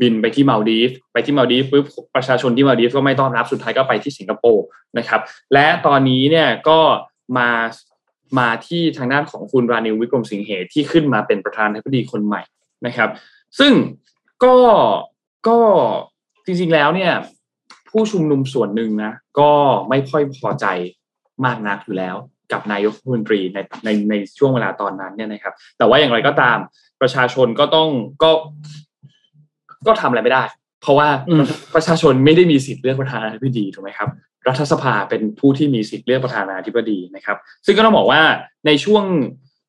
บินไปที่มาลดีฟไปที่มาลดีฟปุ๊บประชาชนที่มาลดีฟก็ไม่ต้อนรับสุดท้ายก็ไปที่สิงคโปร์นะครับ และตอนนี้เนี่ยก็มามาที่ทางด้านของคุณรานิววิกรมสิงเหที่ขึ้นมาเป็นประธานาธิบดีคนใหม่นะครับ ซึ่งก็ก็จริงๆแล้วเนี่ยผู้ชุมนุมส่วนหนึ่งนะก็ไม่ค่อยพอใจมากนักอยู่แล้ว กับนายกรัฐมนตรีในในในช่วงเวลาตอนนั้นเนี่ยนะครับ แต่ว่าอย่างไรก็ตามประชาชนก็ต้องก็ ก็ทำอะไรไม่ได้ เพราะว่าอืมประชาชนไม่ได้มีสิทธิ์เลือกประธานาธิบดีถูกไหมครับ รัฐสภาเป็นผู้ที่มีสิทธิ์เลือกประธานาธิบดีนะครับ ซึ่งก็ต้องบอกว่าในช่วง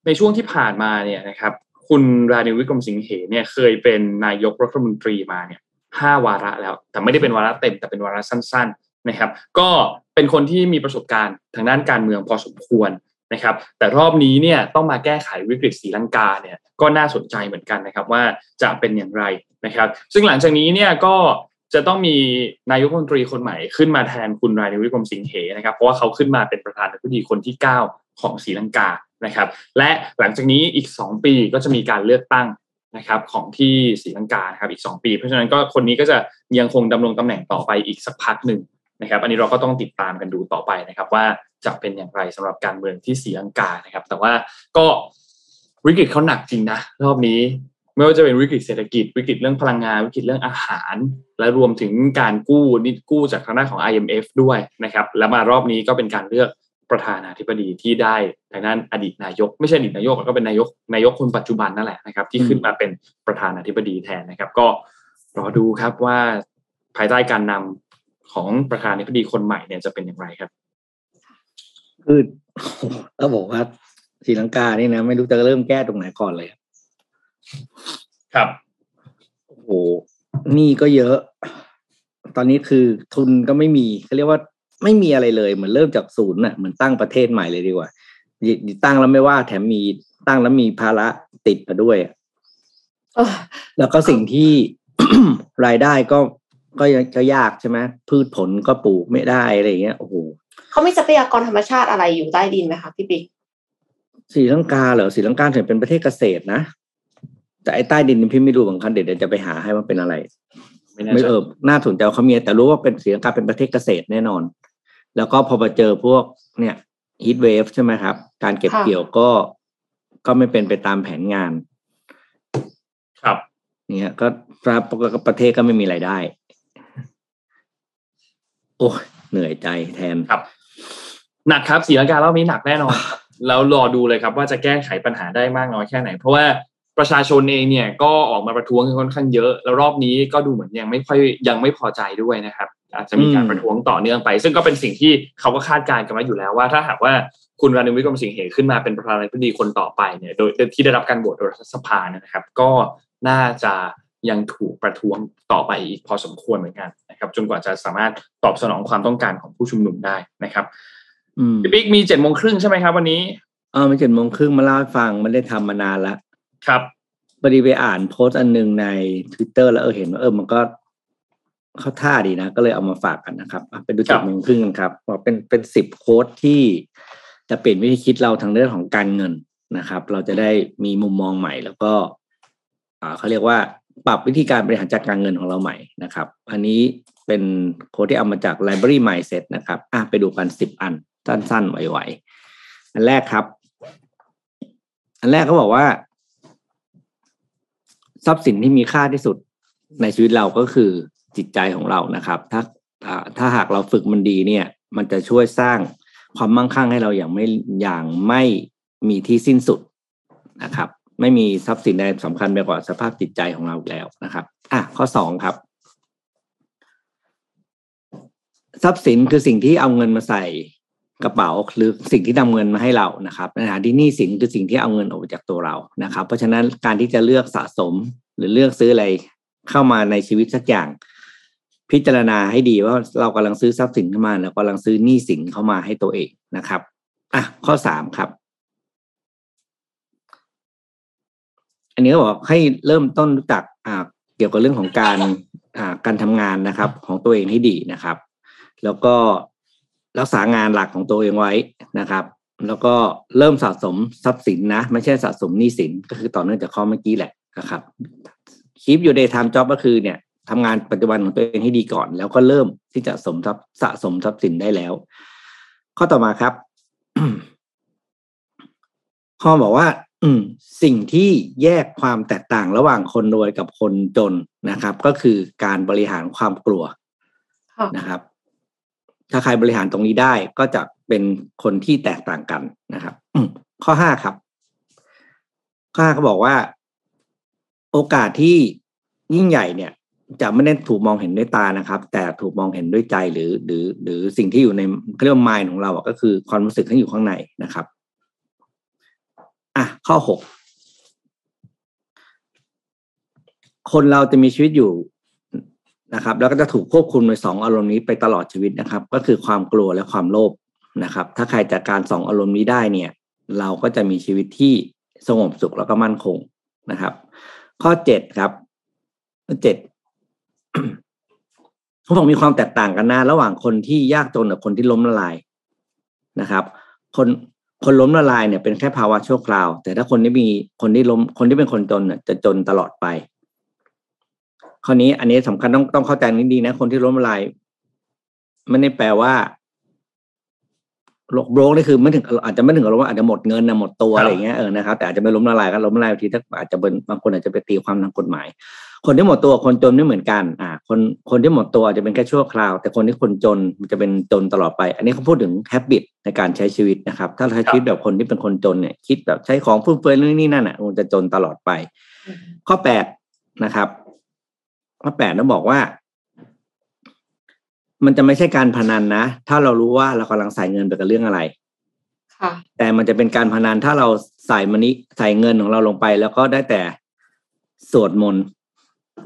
ในช่วงที่ผ่านมาเนี่ยนะครับ คุณรานิววิกรมสิงเหเนี่ยเคยเป็นนายกรัฐมนตรีมาเนี่ยห้าวาระแล้ว แต่ไม่ได้เป็นวาระเต็มแต่เป็นวาระสั้น ๆนะครับ ก็ เป็นคนที่มีประสบการณ์ทางด้านการเมืองพอสมควรนะครับ แต่รอบนี้เนี่ยต้องมาแก้ไขวิกฤตศรีลังกาเนี่ยก็น่าสนใจเหมือนกันนะครับว่าจะเป็นอย่างไรนะครับ ซึ่งหลังจากนี้เนี่ยก็จะต้องมีนายกรัฐมนตรีคนใหม่ขึ้นมาแทนคุณรายนิวิกรมสิงเหนะครับเพราะว่าเขาขึ้นมาเป็นประธานาธิบดีคนที่ 9 ของศรีลังกานะครับ และหลังจากนี้อีก 2 ปีก็จะมีการเลือกตั้งนะครับของที่ศรีลังกาครับอีก 2 ปี เพราะฉะนั้นก็คนนี้ก็จะยังคงดำรงตำแหน่งต่อไปอีกสักพักหนึ่ง นะครับ อันนี้เราก็ต้องติดตามกันดูต่อไปนะครับ ว่าจะเป็นอย่างไรสำหรับการเมืองที่ศรีลังกานะครับ แต่ว่าก็วิกฤตเขาหนักจริงนะรอบนี้ไม่ว่าจะเป็นวิกฤตเศรษฐกิจวิกฤตเรื่องพลังงานวิกฤตเรื่องอาหาร และรวมถึงการกู้นิดกู้จากทางด้านของ IMF ด้วยนะครับ และมารอบนี้ก็เป็นการเลือกประธานาธิบดีที่ได้ทางด้านอดีตนายก ไม่ใช่อดีตนายกก็เป็นนายกนายกคนปัจจุบันนั่นแหละนะครับ ที่ขึ้นมาเป็นประธานาธิบดีแทนนะครับ ก็รอดูครับว่าภายใต้การนำ ของประธานาธิบดีคนใหม่เนี่ยจะเป็นอย่างไรครับ คือต้องบอกว่าศรีลังกานี่นะ ไม่รู้จะเริ่มแก้ตรงไหนก่อนเลย ครับโอ้โหหนี่ก็เยอะ ตอนนี้คือทุนก็ไม่มีเขาเรียกว่าไม่มีอะไรเลย เหมือนเริ่มจากศูนย์น่ะเหมือนตั้งประเทศใหม่เลยดีกว่าตั้งแล้วไม่ว่า แถมมีตั้งแล้วมีภาระติดมาด้วยเออแล้วก็สิ่งที่รายได้ก็ ก็ยังก็ยากใช่ไหมพืชผลก็ปลูกไม่ได้อะไรอย่างเงี้ยโอ้โหเขามีทรัพยากรธรรมชาติอะไรอยู่ใต้ดินไหมคะพี่ปิ๊กศรีลังกาเหรอศรีลังกาถือเป็นประเทศเกษตรนะแต่ไอ้ใต้ดินนี่พี่ไม่รู้เหมือนกันเดี๋ยวเดี๋ยวจะไปหาให้ว่าเป็นอะไรไม่แน่ไม่ใจเออน่าสนใจว่าเขามีแต่รู้ว่าเป็นศรีลังกาเป็นประเทศเกษตรแน่นอน แล้วก็พอมาเจอพวกเนี่ยฮีทเวฟใช่ไหมครับ การเก็บค่ะเกี่ยวก็ก็ไม่เป็นไปตามแผนงาน ครับเนี่ยก็ประเทศก็ไม่มีรายได้ โอ้ยเหนื่อยใจแทนครับ หนักครับศรีลังการอบนี้หนักแน่นอนครับแล้วรอดูเลยครับว่าจะแก้ไขปัญหาได้มากน้อยแค่ไหน เพราะว่าประชาชนเองเนี่ยก็ออกมาประท้วงกันค่อนข้างเยอะ แล้วรอบนี้ก็ดูเหมือนยังไม่ค่อยยังไม่พอใจด้วยนะครับ อาจจะมีการอืมประท้วงต่อเนื่องไป ซึ่งก็เป็นสิ่งที่เขาก็คาดการณ์กันไว้อยู่แล้วว่า ถ้าหากว่าคุณรานิวิกรมสิงเหขึ้นมาเป็นประธานาธิบดีคนต่อไปเนี่ยโดยที่ได้รับการโหวตโดยรัฐสภานะครับ ก็น่าจะ ยังถูกประท้วงต่อไปอีกพอสมควรเหมือนกันนะครับ จนกว่าจะสามารถตอบสนองความต้องการของผู้ชุมนุมได้นะครับอืมพี่บิ๊กมีเจ็ดโมงครึ่งใช่ไหมครับวันนี้เออมันเจ็ดโมงครึ่งมาเล่าให้ฟังมันได้ทำมานานละครับพอดีไปอ่านโพสต์อันหนึ่งใน Twitter แล้วเออเห็นว่าเออมันก็เข้าท่าดีนะ ก็เลยเอามาฝากกันนะครับอะไปดูครัเจ็ดบโมงครึ่งกันครับบอกเป็นเป็นสิบโค้ดที่จะเปลี่ยนวิธีคิดเราทางเรื่องของการเงินนะครับ เราจะได้มีมุมมองใหม่ แล้วก็อ่าเขาเรียกว่า ปรับวิธีการบริหารจัดการเงินของเราใหม่นะครับ อันนี้เป็นโค้ดที่เอามาจาก Library Mindset นะครับอะไปดูกันสิบอัน สั้นๆไวๆอันแรกครับ อันแรกเขาบอกว่า ทรัพย์สินที่มีค่าที่สุดในชีวิตเราก็คือจิตใจของเรานะครับ ถ้าอ่าถ้าหากเราฝึกมันดีเนี่ย มันจะช่วยสร้างความมั่งคั่งให้เราอย่างไม่อย่างไม่มีที่สิ้นสุดนะครับ ไม่มีทรัพย์สินใดสำคัญไปกว่าสภาพจิตใจของเราแล้วนะครับอะข้อสองครับ ทรัพย์สินคือสิ่งที่เอาเงินมาใส่กระเป๋าหรือสิ่งที่นำเงินมาให้เรานะครับในขณะที่หนี้สินคือสิ่งที่เอาเงินออกจากตัวเรานะครับ เพราะฉะนั้นการที่จะเลือกสะสมหรือเลือกซื้ออะไรเข้ามาในชีวิตสักอย่าง พิจารณาให้ดีว่าเรากำลังซื้อทรัพย์สินเข้ามาแล้วกำลังซื้อหนี้สินเข้ามาให้ตัวเองนะครับอะข้อสามครับ อันนี้ก็บอกให้เริ่มต้นรู้จักอ่าเกี่ยวกับเรื่องของการอ่าการทำงานนะครับ ของตัวเองให้ดีนะครับ แล้วก็รักษางานหลักของตัวเองไว้นะครับ แล้วก็เริ่มสะสมทรัพย์สินนะ ไม่ใช่สะสมหนี้สินก็คือต่อเนื่องจากข้อเมื่อกี้แหละนะครับคีปอยู่ในไทม์จ็อบก็คือเนี่ยทำงานปัจจุบันของตัวเองให้ดีก่อน แล้วก็เริ่มที่จะสมทรัพย์สะสมทรัพย์สินได้แล้ว ข้อต่อมาครับ ข้อบอกว่า อืมสิ่งที่แยกความแตกต่างระหว่างคนรวยกับคนจนนะครับ ก็คือการบริหารความกลัวค่ะนะครับ ถ้าใครบริหารตรงนี้ได้ก็จะเป็นคนที่แตกต่างกันนะครับอืมข้อห้าครับข้อห้าเขาบอกว่า โอกาสที่ยิ่งใหญ่เนี่ย จะไม่ได้ถูกมองเห็นด้วยตานะครับ แต่ถูกมองเห็นด้วยใจหรือ หรือ หรือสิ่งที่อยู่ในเขาเรียกว่ามายของเราอะก็คือความรู้สึกที่อยู่ข้างในนะครับ อะข้อหกคนเราจะมีชีวิตอยู่นะครับ แล้วก็จะถูกควบคุมโดยสองอารมณ์นี้ไปตลอดชีวิตนะครับ ก็คือความกลัวและความโลภนะครับ ถ้าใครจัดการสองอารมณ์นี้ได้เนี่ย เราก็จะมีชีวิตที่สงบสุขแล้วก็มั่นคงนะครับ ข้อเจ็ดครับเจ็ดเขาบอกมีความแตกต่างกันนะ ระหว่างคนที่ยากจนกับคนที่ล้มละลายนะครับ คน คนล้มละลายเนี่ยเป็นแค่ภาวะชั่วคราว แต่ถ้าคนที่มีคนที่ล้มคนที่เป็นคนจนเนี่ยจะจนตลอดไป ข้อนี้อันนี้สำคัญต้องต้องเข้าใจนิดดีนะ คนที่ล้มละลายไม่ได้แปลว่าโรคโรคนี่คือไม่ถึงอาจจะไม่ถึงกับล้มอาจจะหมดเงินนะหมดตัวอะไรเงี้ยเออนะครับแต่อาจจะไม่ล้มละลายก็ล้มละลายบางทีถ้าอาจจะเป็นบางคนอาจจะไปตีความทางกฎหมาย คนที่หมดตัวคนจนไม่เหมือนกันอ่าคนคนที่หมดตัวอาจจะเป็นแค่ชั่วคราว แต่คนที่คนจนมันจะเป็นจนตลอดไป อันนี้เขาพูดถึงแฮบบิตในการใช้ชีวิตนะครับ ถ้าเราใช้ชีวิตแบบคนที่เป็นคนจนเนี่ยคิดแบบใช้ของฟุ่มเฟือยนู่นนี่นั่นอะมันจะจนตลอดไป ข้อแปดนะครับ ข้อแปดต้องบอกว่า มันจะไม่ใช่การพนันนะ ถ้าเรารู้ว่าเรากำลังใส่เงินไปกับเรื่องอะไรค่ะแต่มันจะเป็นการพนันถ้าเราใส่มันนี้ใส่เงินของเราลงไป แล้วก็ได้แต่สวดมนต์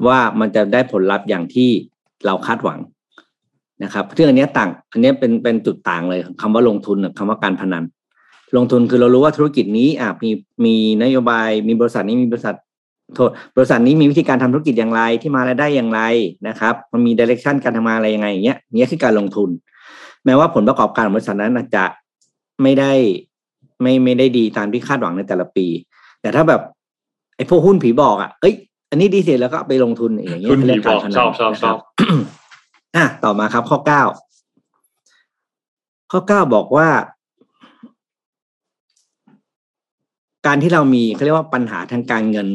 ว่ามันจะได้ผลลัพธ์อย่างที่เราคาดหวังนะครับซึ่งอันนี้ต่าง อันนี้เป็นเป็นจุดต่างเลยคำว่าลงทุนกับคำว่าการพนัน ลงทุนคือเรารู้ว่าธุรกิจนี้อะมีมีนโยบายมีบริษัทนี้มีบริษัทโทษบริษัทนี้มีวิธีการทำธุรกิจอย่างไรที่มารายได้อย่างไรนะครับ มันมีดิเรกชันการทำงานอะไรยังไงอย่างเงี้ยเนี้ยคือการลงทุน แม้ว่าผลประกอบการของบริษัทนั้นอาจจะไม่ได้ไม่ไม่ได้ดีตามที่คาดหวังในแต่ละปี แต่ถ้าแบบไอ้พวกหุ้นผีบอกอะเอ้ย อันนี้ดีเสร็จแล้วก็เอาไปลงทุนอย่างเงี้ยหุ้นผีเรียกการบอกพนันชอบชอบชอบนะครับอะต่อมาครับ ข้อเก้าข้อเก้าบอกว่า การที่เรามีเขาเรียกว่าปัญหาทางการเงิน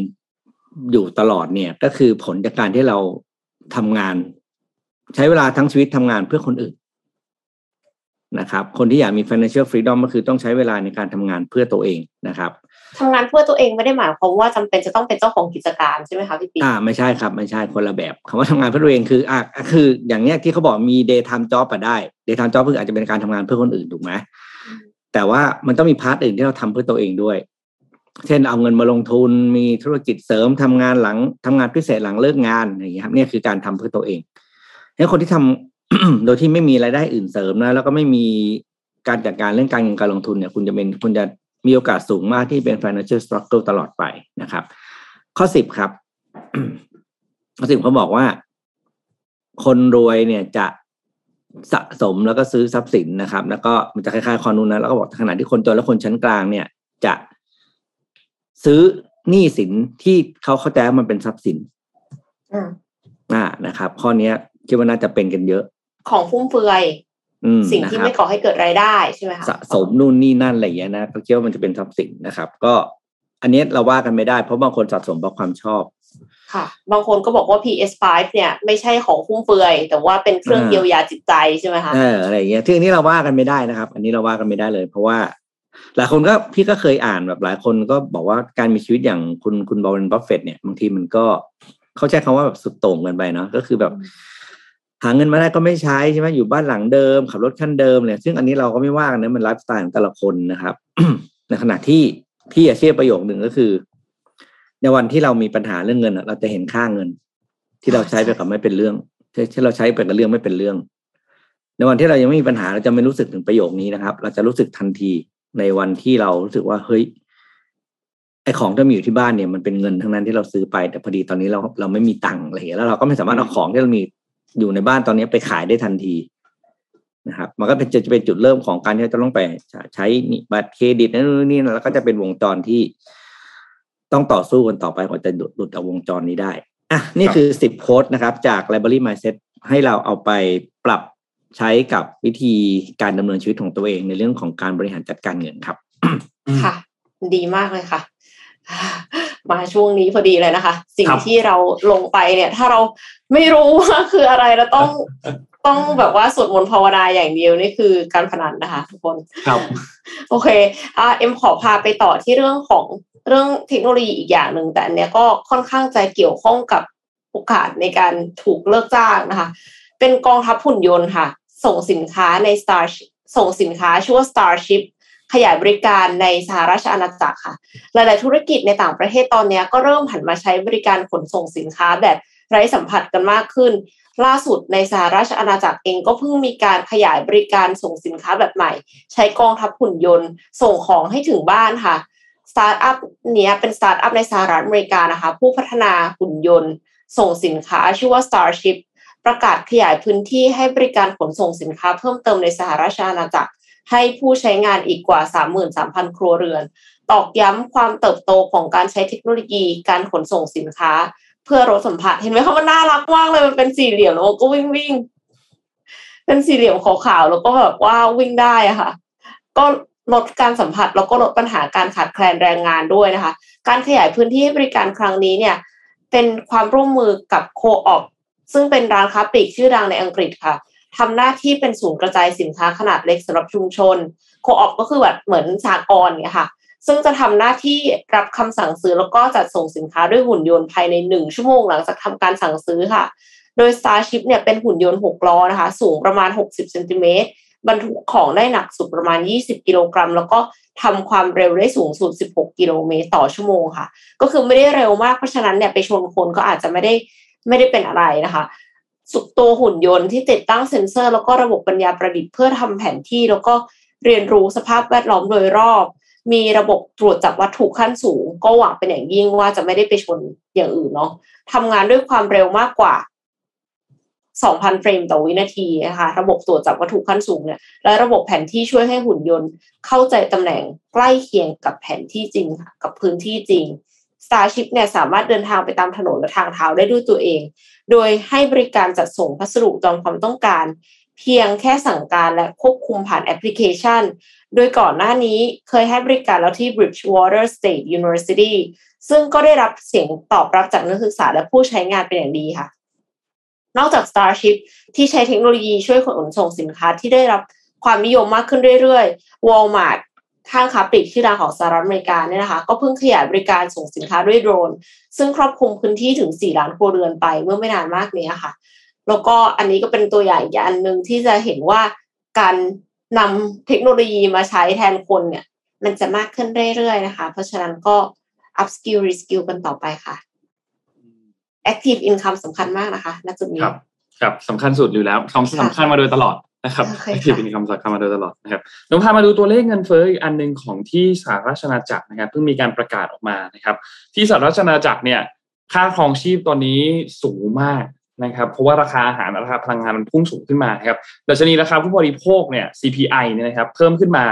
อยู่ตลอดเนี่ย ก็คือผลจากการที่เราทำงาน ใช้เวลาทั้งชีวิตทำงานเพื่อคนอื่นนะครับ คนที่อยากมี financial freedom ก็คือต้องใช้เวลาในการทำงานเพื่อตัวเองนะครับ ทำงานเพื่อตัวเองไม่ได้หมายความว่าจำเป็นจะต้องเป็นเจ้าของกิจการใช่ไหมคะพี่ปีอ่าไม่ใช่ครับไม่ใช่คนละแบบคำว่าทำงานเพื่อตัวเองคืออะคืออย่างเนี้ยที่เขาบอกมี day time job อะได้ day time job คืออาจจะเป็นการทำงานเพื่อคนอื่นถูกไหมแต่ว่ามันต้องมี part อื่นที่เราทำเพื่อตัวเองด้วย เช่นเอาเงินมาลงทุนมีธุรกิจเสริมทำงานหลังทำงานพิเศษหลังเลิกงานอย่างเงี้ยครับเนี่ยคือการทำเพื่อตัวเองให้คนที่ทำโดยที่ไม่มีรายได้อื่นเสริมนะแล้วก็ไม่มีการจัดการเรื่องการเงินการลงทุนเนี่ย คุณจะเป็นคุณจะ มีโอกาสสูงมากที่เป็น financial struggle ตลอดไปนะครับ ข้อสิบครับ ข้อสิบเขาบอกว่า คนรวยเนี่ยจะสะสมแล้วก็ซื้อทรัพย์สินนะครับ แล้วก็มันจะคล้ายๆคอนูนนะแล้วก็บอกขณะที่คนจนและคนชั้นกลางเนี่ย จะซื้อหนี้สินที่เขาเข้าใจว่ามันเป็นทรัพย์สินอืมอ่านะครับ ข้อเนี้ยคิดว่าน่าจะเป็นกันเยอะ ของฟุ่มเฟือยอืม สิ่งนะที่ครับไม่ก่อให้เกิดรายได้ใช่ไหมคะสะสมนู่นนี่นั่นอะไรอย่างเงี้ยนะก็คิดว่ามันจะเป็นทรัพย์สินนะครับ ก็อันเนี้ยเราว่ากันไม่ได้เพราะบางคนสะสมเพราะความชอบ ค่ะ บางคนก็บอกว่า PS5 เนี่ย ไม่ใช่ของฟุ่มเฟือย แต่ว่าเป็นเครื่องอ่าเยียวยาจิตใจใช่ไหมคะเอออะไรอย่างเงี้ยซึ่งอันนี้เราว่ากันไม่ได้นะครับ อันนี้เราว่ากันไม่ได้เลย เพราะว่า หลายคนก็พี่ก็เคยอ่านแบบหลายคนก็บอกว่าการมีชีวิตอย่างคุณคุณบรอนบัฟเฟตเนี่ยบางทีมันก็เขาใช้คำว่าแบบสุดโต่งเกินไปเนาะก็คือแบบ หาเงินมาได้ก็ไม่ใช้ใช่ไหมอยู่บ้านหลังเดิม ขับรถคันเดิมเนี่ยซึ่งอันนี้เราก็ไม่ว่ากันนะมันไลฟ์สไตล์ของแต่ละคนนะครับในขณะที่พี่อาเชื่อประโยคหนึ่งก็คือ ในวันที่เรามีปัญหาเรื่องเงินเราจะเห็นค่าเงิน ที่เราใช้ไปกับไม่เป็นเรื่องที่เราใช้ไปกับเรื่องไม่เป็นเรื่อง ในวันที่เรายังไม่มีปัญหาเราจะไม่รู้สึกถึงประโยคนี้นะครับ เราจะรู้สึกทันทีในวันที่เรารู้สึกว่าเฮ้ยไอของที่มีอยู่ที่บ้านเนี่ยมันเป็นเงินทั้งนั้นที่เราซื้อไปแต่พอดีตอนนี้เราเราไม่มีตังค์อะไรอย่างเงี้ยแล้วเราก็ไม่สามารถเอาของที่เรามี อยู่ในบ้านตอนนี้ไปขายได้ทันทีนะครับ มันก็เป็นจะเป็นจุดเริ่มของการที่เราจะต้องไปใช้บัตรเครดิตนั่นนี่นะแล้วก็จะเป็นวงจรที่ต้องต่อสู้กันต่อไปกว่าจะหลุดหลุดเอาวงจรนี้ได้อะนี่คือสิบโค้ดนะครับ จาก Library Mindset ให้เราเอาไปปรับใช้กับวิธีการดำเนินชีวิตของตัวเองในเรื่องของการบริหารจัดการเงินครับ ค่ะ ดีมากเลยค่ะ มาช่วงนี้พอดีเลยนะคะ สิ่งครับที่เราลงไปเนี่ย ถ้าเราไม่รู้ว่าคืออะไรเราต้องต้องแบบว่าสวดมนต์ภาวนาอย่างเดียวนี่คือการพนันนะคะทุกคนครับโอเคอ่าเอ็มขอพาไปต่อที่เรื่องของเรื่องเทคโนโลยีอีกอย่างหนึ่งแต่อันเนี้ยก็ค่อนข้างจะเกี่ยวข้องกับโอกาสในการถูกเลิกจ้างนะคะ เป็นกองทัพหุ่นยนต์ค่ะ ส่งสินค้าใน Star ส่งสินค้าชื่อว่า Starship ขยายบริการในสหราชอาณาจักรค่ะ หลาย ๆ ธุรกิจในต่างประเทศตอนนี้ก็เริ่มหันมาใช้บริการขนส่งสินค้าแบบไร้สัมผัสกันมากขึ้น ล่าสุดในสหราชอาณาจักรเองก็เพิ่งมีการขยายบริการส่งสินค้าแบบใหม่ ใช้กองทัพหุ่นยนต์ ส่งของให้ถึงบ้านค่ะสตาร์ทอัพเนี้ยเป็นสตาร์ทอัพในสหรัฐอเมริกานะคะ ผู้พัฒนาหุ่นยนต์ ส่งสินค้าชื่อว่า Starship ประกาศขยายพื้นที่ให้บริการขนส่งสินค้าเพิ่มเติมในสหราชอาณาจักร ให้ผู้ใช้งานอีกกว่า 33,000 ครัวเรือน ตอกย้ำความเติบโตของการใช้เทคโนโลยีการขนส่งสินค้า เพื่อรถสัมผัสเห็นไหมคะมันน่ารักมากเลยมันเป็นสี่เหลี่ยมแล้วก็วิ่งวิ่งเป็นสี่เหลี่ยมขาวๆแล้วก็แบบว่าวิ่งได้อะค่ะ ก็ลดการสัมผัสแล้วก็ลดปัญหาการขาดแคลนแรงงานด้วยนะคะ การขยายพื้นที่ให้บริการครั้งนี้เนี่ย เป็นความร่วมมือกับโคออปซึ่งเป็นร้านค้าปลีกชื่อดังในอังกฤษค่ะ ทำหน้าที่เป็นศูนย์กระจายสินค้าขนาดเล็กสำหรับชุมชน โคออปก็คือแบบเหมือนสากลเนี่ยค่ะ ซึ่งจะทำหน้าที่รับคำสั่งซื้อแล้วก็จัดส่งสินค้าด้วยหุ่นยนต์ภายในหนึ่งชั่วโมงหลังจากทำการสั่งซื้อค่ะ โดย Starship เนี่ยเป็นหุ่นยนต์ 6 ล้อนะคะ สูงประมาณ 60เซนติเมตรบรรทุกของได้หนักสุดประมาณ 20 กิโลกรัม แล้วก็ทำความเร็วได้สูงสุด 16 กิโลเมตรต่อชั่วโมงค่ะ ก็คือไม่ได้เร็วมาก เพราะฉะนั้นเนี่ยไปชนคนก็อาจจะไม่ได้ไม่ได้เป็นอะไรนะคะ ตัวหุ่นยนต์ที่ติดตั้งเซ็นเซอร์ แล้วก็ระบบปัญญาประดิษฐ์เพื่อทำแผนที่ แล้วก็เรียนรู้สภาพแวดล้อมโดยรอบ มีระบบตรวจจับวัตถุขั้นสูง ก็หวังเป็นอย่างยิ่งว่าจะไม่ได้ไปชนอย่างอื่นเนาะทำงานด้วยความเร็วมากกว่า 2,000 เฟรมต่อวินาทีนะคะระบบตรวจจับวัตถุขั้นสูงเนี่ยและระบบแผนที่ช่วยให้หุ่นยนต์ เข้าใจตำแหน่งใกล้เคียงกับแผนที่จริงกับพื้นที่จริง Starship เนี่ยสามารถเดินทางไปตามถนนและทางเท้าได้ด้วยตัวเอง โดยให้บริการจัดส่งพัสดุตามความต้องการ เพียงแค่สั่งการและควบคุมผ่านแอปพลิเคชัน โดยก่อนหน้านี้เคยให้บริการแล้วที่ Bridgewater State University ซึ่งก็ได้รับเสียงตอบรับจากนักศึกษาและผู้ใช้งานเป็นอย่างดีค่ะ นอกจาก Starship ที่ใช้เทคโนโลยีช่วยขนส่งสินค้าที่ได้รับความนิยมมากขึ้นเรื่อยๆ Walmart ข้างค้าปลีกที่ดังของสหรัฐอเมริกาเนี่ยนะคะ ก็เพิ่งขยายบริการส่งสินค้าด้วยโดรน ซึ่งครอบคลุมพื้นที่ถึง 4 ล้านครัวเรือนไปเมื่อไม่นานมากนี้ค่ะ แล้วก็อันนี้ก็เป็นตัวอย่างอีกอันหนึ่งที่จะเห็นว่าการนำเทคโนโลยีมาใช้แทนคนเนี่ย มันจะมากขึ้นเรื่อยๆนะคะ เพราะฉะนั้นก็ up skill re skill กันต่อไปค่ะ active income สำคัญมากนะคะณจุดนี้ครับครับสำคัญสุดอยู่แล้วคำสำคัญมาโดยตลอด นะครับ active income สำคัญมาโดยตลอดนะครับเราพามาดูตัวเลขเงินเฟ้ออีกอันหนึ่งของที่สหราชอาณาจักรนะครับเพิ่งมีการประกาศออกมานะครับ ที่สหราชอาณาจักรเนี่ย ค่าครองชีพตอนนี้สูงมากนะครับ เพราะว่าราคาอาหารราคาพลังงานมันพุ่งสูงขึ้นมาครับดัชนีราคาผู้บริโภคเนี่ย CPI เนี่ยนะครับ เพิ่มขึ้นมา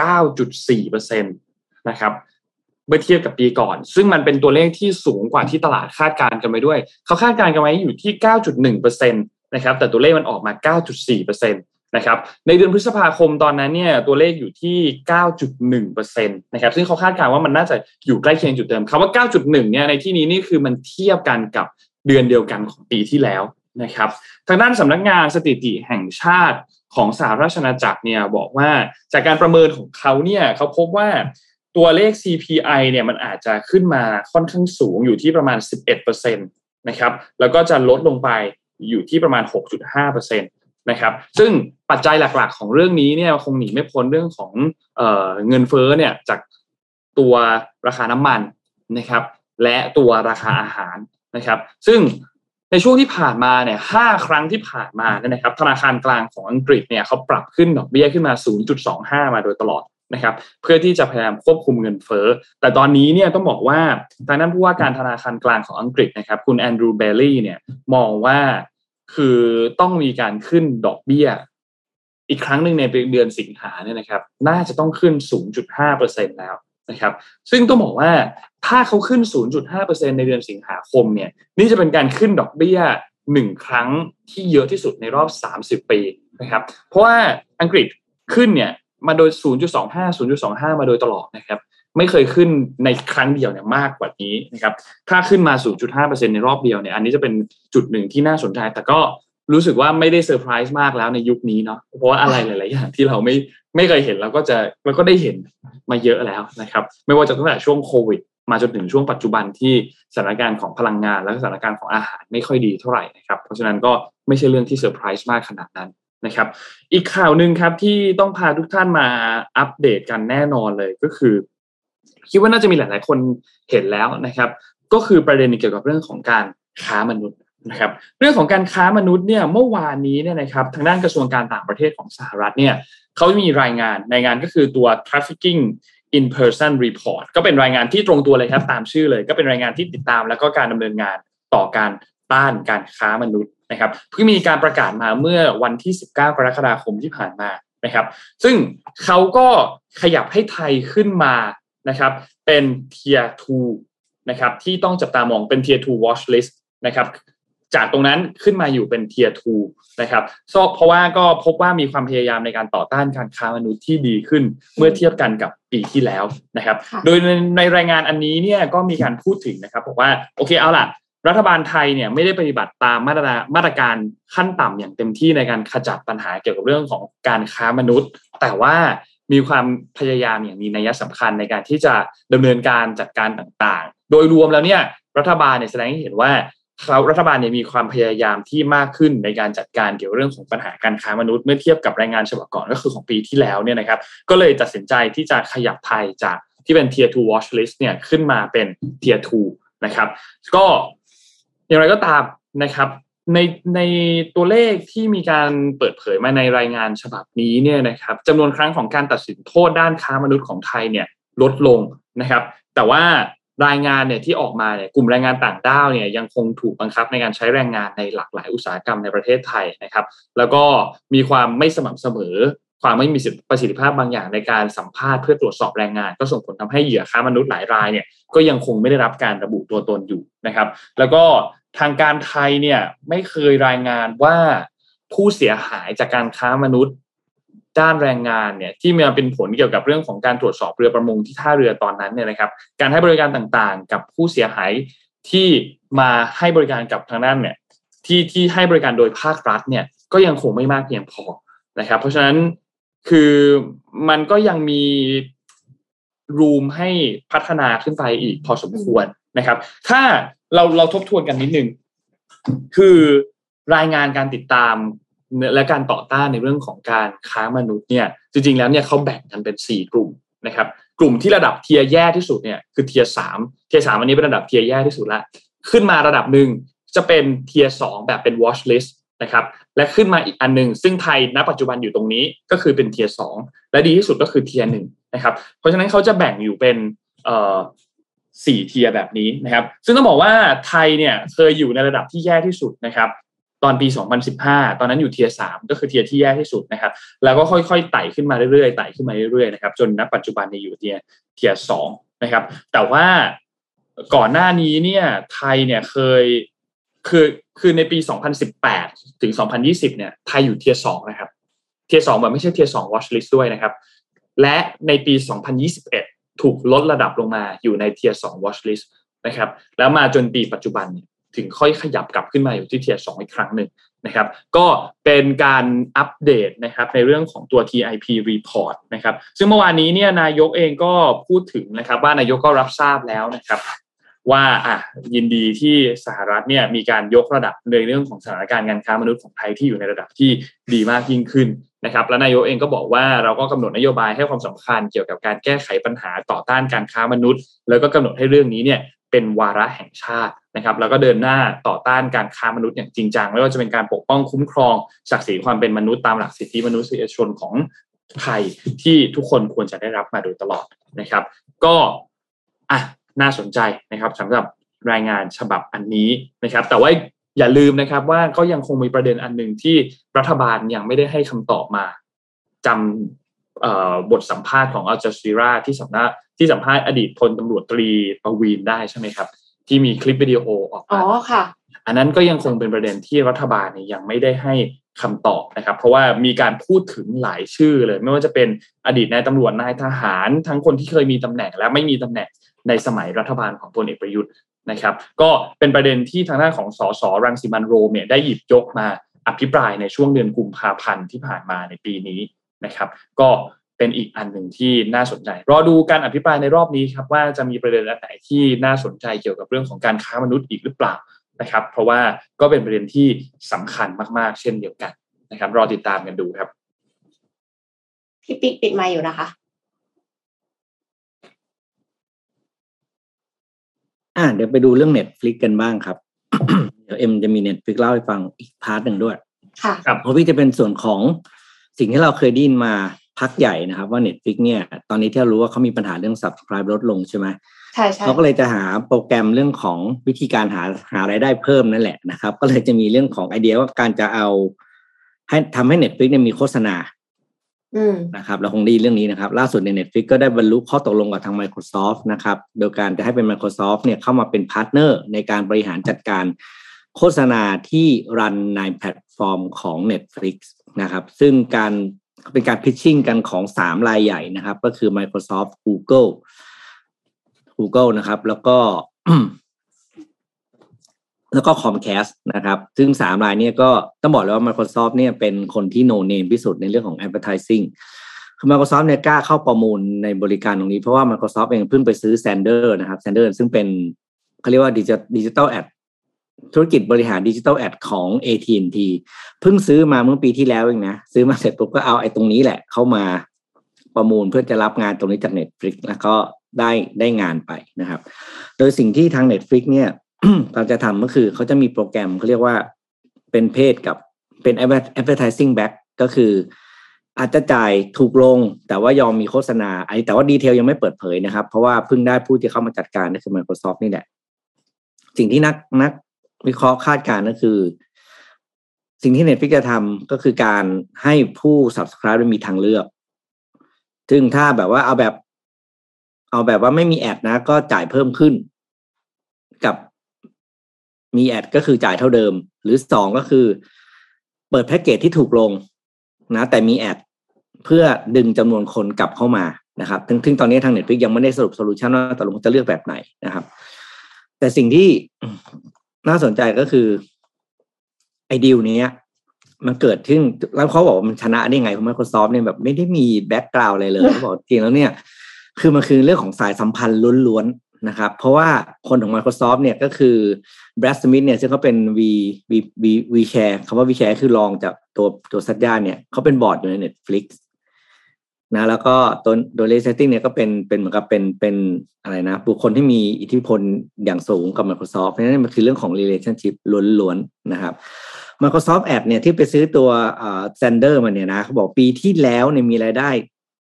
9.4%นะครับเมื่อเทียบกับปีก่อน ซึ่งมันเป็นตัวเลขที่สูงกว่าที่ตลาดคาดการณ์กันไปด้วย เขาคาดการณ์กันไว้อยู่ที่ 9.1% นะครับแต่ตัวเลขมันออกมา 9.4%นะครับในเดือนพฤษภาคมตอนนั้นเนี่ยตัวเลขอยู่ที่ 9.1%นะครับซึ่งเขาคาดการณ์ว่ามันน่าจะอยู่ใกล้เคียงจุดเดิมคำว่า 9.1 เนี่ยในที่นี้นี่คือมันเทียบกันกับเดือนเดียวกันของปีที่แล้วนะครับทางด้านสำนักงานสถิติแห่งชาติของสหราชอาณาจักรเนี่ยบอกว่าจากการประเมินของเขาเนี่ยเขาพบว่าตัวเลข CPI เนี่ยมันอาจจะขึ้นมาค่อนข้างสูงอยู่ที่ประมาณ 11%นะครับแล้วก็จะลดลงไป อยู่ที่ประมาณ 6.5%นะครับซึ่งปัจจัยหลักๆ ของเรื่องนี้เนี่ยคงหนีไม่พ้นเรื่องของเออเงินเฟ้อเนี่ยจากตัวราคาน้ำมันนะครับและตัวราคาอาหารนะครับ ซึ่งในช่วงที่ผ่านมาเนี่ยห้าครั้งที่ผ่านมาเนี่ยนะครับ ธนาคารกลางของอังกฤษเนี่ยเขาปรับขึ้นดอกเบี้ยขึ้นมา 0.25 มาโดยตลอด นะครับเพื่อที่จะพยายามควบคุมเงินเฟ้อ แต่ตอนนี้เนี่ยต้องบอกว่าทางนั้นผู้ว่าการธนาคารกลางของอังกฤษนะครับคุณแอนดรูว์ เบลีย์เนี่ยมองว่าคือต้องมีการขึ้นดอกเบี้ย อีกครั้งหนึ่งในเดือนสิงหาเนี่ยนะครับน่าจะต้องขึ้น 0.5%แล้วนะครับซึ่งต้องบอกว่าถ้าเขาขึ้น 0.5%ในเดือนสิงหาคมเนี่ยนี่จะเป็นการขึ้นดอกเบี้ยหนึ่งครั้งที่เยอะที่สุดในรอบ 30 ปีนะครับเพราะว่าอังกฤษขึ้นเนี่ย มาโดย 0.25 0.25 มาโดยตลอดนะครับ ไม่เคยขึ้นในครั้งเดียวเนี่ยมากกว่านี้นะครับ ถ้าขึ้นมา 0.5%ในรอบเดียวเนี่ย อันนี้จะเป็นจุดหนึ่งที่น่าสนใจ แต่ก็รู้สึกว่าไม่ได้เซอร์ไพรส์มากแล้วในยุคนี้เนาะ เพราะว่าอะไรหลาย ๆ อย่างที่เราไม่ไม่เคยเห็นเราก็จะเราก็ได้เห็นมาเยอะแล้วนะครับ ไม่ว่าจะตั้งแต่ช่วงโควิดมาจนถึงช่วงปัจจุบันที่สถานการณ์ของพลังงานและสถานการณ์ของอาหารไม่ค่อยดีเท่าไหร่นะครับ เพราะฉะนั้นก็ไม่ใช่เรื่องที่เซอร์ไพรส์มากขนาดนั้น นะครับ อีกข่าวหนึ่งครับที่ต้องพาทุกท่านมาอัปเดตกันแน่นอนเลยก็คือ คิดว่าน่าจะมีหลาย ๆ คนเห็นแล้วนะครับ ก็คือประเด็นเกี่ยวกับเรื่องของการค้ามนุษย์นะครับเรื่องของการค้ามนุษย์เนี่ยเมื่อวานนี้เนี่ยนะครับทางด้านกระทรวงการต่างประเทศของสหรัฐเนี่ยเขามีรายงานรายงานก็คือตัว trafficking in person report ก็เป็นรายงานที่ตรงตัวเลยครับตามชื่อเลย ก็เป็นรายงานที่ติดตามแล้วก็การดำเนินงานต่อการต้านการค้ามนุษย์ นะครับเพิ่งมีการประกาศมาเมื่อวันที่ 19 กรกฎาคมที่ผ่านมานะครับ ซึ่งเขาก็ขยับให้ไทยขึ้นมานะครับเป็นเทียร์2นะครับที่ต้องจับตามองเป็นเทียร์2 watch list นะครับจากตรงนั้นขึ้นมาอยู่เป็น tier 2นะครับเพราะว่าก็พบว่ามีความพยายามในการต่อต้านการค้ามนุษย์ที่ดีขึ้นเมื่อเทียบกันกับปีที่แล้วนะครับ โดยในรายงานอันนี้เนี่ยก็มีการพูดถึงนะครับบอกว่าโอเคเอาล่ะ รัฐบาลไทยเนี่ยไม่ได้ปฏิบัติตามมาตรมาตรการขั้นต่ำอย่างเต็มที่ในการขจัดปัญหาเกี่ยวกับเรื่องของการค้ามนุษย์ แต่ว่ามีความพยายามอย่างมีนัยสำคัญในการที่จะดำเนินการจัดการต่างๆ โดยรวมแล้วเนี่ยรัฐบาลเนี่ยแสดงให้เห็นว่าเขารัฐบาลเนี่ยมีความพยายามที่มากขึ้นในการจัดการเกี่ยวเรื่องของปัญหาการค้ามนุษย์เมื่อเทียบกับรายงานฉบับก่อนก็คือของปีที่แล้วเนี่ยนะครับ ก็เลยตัดสินใจที่จะขยับไทยจากที่เป็น Tier 2 Watch List เนี่ยขึ้นมาเป็น Tier 2นะครับ ก็ อย่างไรก็ตามนะครับ ในในตัวเลขที่มีการเปิดเผยมาในรายงานฉบับนี้เนี่ยนะครับจำนวนครั้งของการตัดสินโทษด้านค้ามนุษย์ของไทยเนี่ยลดลงนะครับ แต่ว่ารายงานเนี่ยที่ออกมาเนี่ยกลุ่มแรงงานต่างด้าวเนี่ยยังคงถูกบังคับในการใช้แรงงานในหลากหลายอุตสาหกรรมในประเทศไทยนะครับ แล้วก็มีความไม่สม่ำเสมอ ความไม่มีประสิทธิภาพบางอย่างในการสัมภาษณ์เพื่อตรวจสอบแรงงาน ก็ส่งผลทำให้เหยื่อค้ามนุษย์หลายรายเนี่ยก็ยังคงไม่ได้รับการระบุตัวตนอยู่นะครับ แล้วก็ ทางการไทยเนี่ยไม่เคยรายงานว่าผู้เสียหายจากการค้ามนุษย์ด้านแรงงานเนี่ยที่มาเป็นผลเกี่ยวกับเรื่องของการตรวจสอบเรือประมงที่ท่าเรือตอนนั้นเนี่ยนะครับ การให้บริการต่างๆ กับผู้เสียหายที่มาให้บริการกับทางด้านเนี่ยที่ที่ให้บริการโดยภาครัฐเนี่ยก็ยังคงไม่มากเพียงพอนะครับ เพราะฉะนั้นคือมันก็ยังมี room ให้พัฒนาขึ้นไปอีกพอสมควรนะครับ ถ้า เราเราทบทวนกันนิดนึงคือรายงานการติดตามและการต่อต้านในเรื่องของการค้ามนุษย์เนี่ย จริง ๆ แล้วเนี่ยเขาแบ่งกันเป็น 4 กลุ่มนะครับ กลุ่มที่ระดับเทียแย่ที่สุดเนี่ยคือเทียสามเทียสามอันนี้เป็นระดับเทียแย่ที่สุดละขึ้นมาระดับหนึ่งจะเป็น tier สองแบบเป็น watch list นะครับและขึ้นมาอีกอันหนึ่งซึ่งไทยณปัจจุบันอยู่ตรงนี้ก็คือเป็นเทียสองและดีที่สุดก็คือเทียหนึ่งนะครับเพราะฉะนั้นเขาจะแบ่งอยู่เป็นเอ่อ สี่ tier แบบนี้นะครับ ซึ่งต้องบอกว่าไทยเนี่ยเคยอยู่ในระดับที่แย่ที่สุดนะครับ ตอนปี 2015 ตอนนั้นอยู่เทียสามก็คือเทียที่แย่ที่สุดนะครับ แล้วก็ค่อยๆไต่ขึ้นมาเรื่อยๆไต่ขึ้นมาเรื่อยๆนะครับจนณปัจจุบันเนี่ยอยู่เทียเทียสองนะครับ แต่ว่าก่อนหน้านี้เนี่ยไทยเนี่ยเคยคือคือในปี 2018 ถึง 2020 เนี่ยไทยอยู่ tier สองนะครับ tier สองแบบไม่ใช่ tier สอง watch list ด้วยนะครับ และในปี 2021 ถูกลดระดับลงมาอยู่ใน tier สอง watch list นะครับแล้วมาจนปีปัจจุบันถึงค่อยขยับกลับขึ้นมาอยู่ที่ tier สองอีกครั้งหนึ่งนะครับก็เป็นการอัปเดตนะครับในเรื่องของตัว TIP report นะครับซึ่งเมื่อวานนี้เนี่ยนายกเองก็พูดถึงนะครับว่านายกก็รับทราบแล้วนะครับว่าอะยินดีที่สหรัฐเนี่ยมีการยกระดับในเรื่องของสถานการณ์การค้ามนุษย์ของไทยที่อยู่ในระดับที่ดีมากยิ่งขึ้น นะครับและนายกเองก็บอกว่าเราก็กำหนดนโยบายให้ความสำคัญเกี่ยวกับการแก้ไขปัญหาต่อต้านการค้ามนุษย์ แล้วก็กำหนดให้เรื่องนี้เนี่ยเป็นวาระแห่งชาตินะครับ แล้วก็เดินหน้าต่อต้านการค้ามนุษย์อย่างจริงจังไม่ว่าจะเป็นการปกป้องคุ้มครองศักดิ์ศรีความเป็นมนุษย์ตามหลักสิทธิมนุษยชนของไทยที่ทุกคนควรจะได้รับมาโดยตลอดนะครับ ก็อะน่าสนใจนะครับสำหรับรายงานฉบับอันนี้นะครับ แต่ว่า อย่าลืมนะครับว่าก็ยังคงมีประเด็นอันหนึ่งที่รัฐบาลยังไม่ได้ให้คำตอบมาจำบทสัมภาษณ์ของอัลจาซีราที่สำนักที่สัมภาษณ์อดีตพลตำรวจตรีประวีนได้ใช่ไหมครับ ที่มีคลิปวิดีโอออกมาอ๋อค่ะ อันนั้นก็ยังคงเป็นประเด็นที่รัฐบาลเนี่ยยังไม่ได้ให้คำตอบนะครับ เพราะว่ามีการพูดถึงหลายชื่อเลย ไม่ว่าจะเป็นอดีตนายตำรวจนายทหาร ทั้งคนที่เคยมีตำแหน่งและไม่มีตำแหน่งในสมัยรัฐบาลของพลเอกประยุทธ์ นะครับ ก็เป็นประเด็นที่ทางด้านของสสรังสิมันโรมเนี่ยได้หยิบยกมาอภิปรายในช่วงเดือนกุมภาพันธ์ที่ผ่านมาในปีนี้นะครับ ก็เป็นอีกอันหนึ่งที่น่าสนใจ รอดูการอภิปรายในรอบนี้ครับว่าจะมีประเด็นอะไรที่น่าสนใจเกี่ยวกับเรื่องของการค้ามนุษย์อีกหรือเปล่านะครับ เพราะว่าก็เป็นประเด็นที่สำคัญมากๆ เช่นเดียวกันนะครับ รอติดตามกันดูครับพี่ปิ๊กปิดไมค์อยู่นะคะ อ่าเดี๋ยวไปดูเรื่อง Netflix กันบ้างครับ เดี๋ยวเอ็มจะมี Netflix เล่าให้ฟังอีก part หนึ่งด้วย ค่ะ ครับเพราะพี่จะเป็นส่วนของสิ่งที่เราเคยได้ยินมาพักใหญ่นะครับ ว่า Netflix เนี่ย ตอนนี้ที่เรารู้ว่าเขามีปัญหาเรื่อง subscribe ลดลงใช่ไหมใช่ใช่เขาก็เลยจะหาโปรแกรมเรื่องของวิธีการหาหารายได้เพิ่มนั่นแหละนะครับ ก็เลยจะมีเรื่องของไอเดียว่าการจะเอา ให้ทำให้ Netflix เนี่ยมีโฆษณาอืม นะครับเราคงได้ยินเรื่องนี้นะครับ ล่าสุดใน Netflix ก็ได้บรรลุข้อตกลงกับทาง Microsoft นะครับ โดยการจะให้เป็น Microsoft เนี่ยเข้ามาเป็น partner ในการบริหารจัดการโฆษณาที่ run ในแพลตฟอร์มของ Netflix นะครับ ซึ่งการเป็นการ pitching กันของสามรายใหญ่นะครับ ก็คือ Microsoft Google Google นะครับ แล้วก็ แล้วก็ Comcast นะครับ ซึ่งสามรายเนี่ยก็ต้องบอกเลยว่า Microsoft เนี่ยเป็นคนที่โนเนมที่สุดในเรื่องของ advertising คือ Microsoft เนี่ยกล้าเข้าประมูลในบริการตรงนี้ เพราะว่า Microsoft เองเพิ่งไปซื้อ Sander นะครับ Sander ซึ่งเป็นเขาเรียกว่าดิจิทัลแอดธุรกิจบริหารดิจิทัลแอดของ AT&T เพิ่งซื้อมาเมื่อปีที่แล้วเองนะ ซื้อมาเสร็จปุ๊บก็เอาไอ้ตรงนี้แหละ เข้ามาประมูลเพื่อจะรับงานตรงนี้จาก Netflix แล้วก็ได้ได้งานไปนะครับ โดยสิ่งที่ทาง Netflix เนี่ย เราจะทำก็คือเขาจะมีโปรแกรมเขาเรียกว่าเป็นเพศกับเป็น advertising back ก็คือ อาจจะจ่ายถูกลง แต่ว่ายอมมีโฆษณาไอ้แต่ว่าดีเทลยังไม่เปิดเผยนะครับ เพราะว่าเพิ่งได้ผู้ที่เข้ามาจัดการก็คือ Microsoft นี่แหละ สิ่งที่นักนักวิเคราะห์คาดการณ์ก็คือ สิ่งที่ Netflix จะทำก็คือการให้ผู้ subscribe ได้มีทางเลือก ซึ่งถ้าแบบว่าเอาแบบ เอาแบบว่าไม่มี ad นะ ก็จ่ายเพิ่มขึ้น กับ มี ad ก็คือจ่ายเท่าเดิม หรือสองก็คือ เปิดแพ็กเกจที่ถูกลงนะ แต่มี ad เพื่อดึงจำนวนคนกลับเข้ามานะครับถึงถึงตอนนี้ทาง Netflix ยังไม่ได้สรุป solution ว่าตกลงจะเลือกแบบไหนนะครับ แต่สิ่งที่น่าสนใจก็คือไอ้ดีลนี้มันเกิดขึ้นแล้วเขาบอกว่ามันชนะได้ไงเพราะ Microsoft เนี่ยแบบไม่ได้มีแบ็กกราวอะไรเลยเขาบอกจริงแล้วเนี่ย คือมันคือเรื่องของสายสัมพันธ์ล้วน นะครับเพราะว่าคนของ Microsoft เนี่ยก็คือ Brad Smith เนี่ยซึ่งเขาเป็น V V V V Share คำว่า V Share คือรองจากตัวตัวสัญญาเนี่ยเขาเป็นบอร์ดอยู่ใน Netflix นะแล้วก็ตัวโดยเลเซตติ้งเนี่ยก็เป็นเป็นเหมือนกับเป็นเป็นอะไรนะ บุคคลที่มีอิทธิพลอย่างสูงกับ Microsoft เพราะฉะนั้นมันคือเรื่องของ relationship ล้วนๆนะครับ Microsoft Ad เนี่ยที่ไปซื้อตัวเอ่อ Sander มาเนี่ยนะเขาบอกปีที่แล้วเนี่ยมีรายได้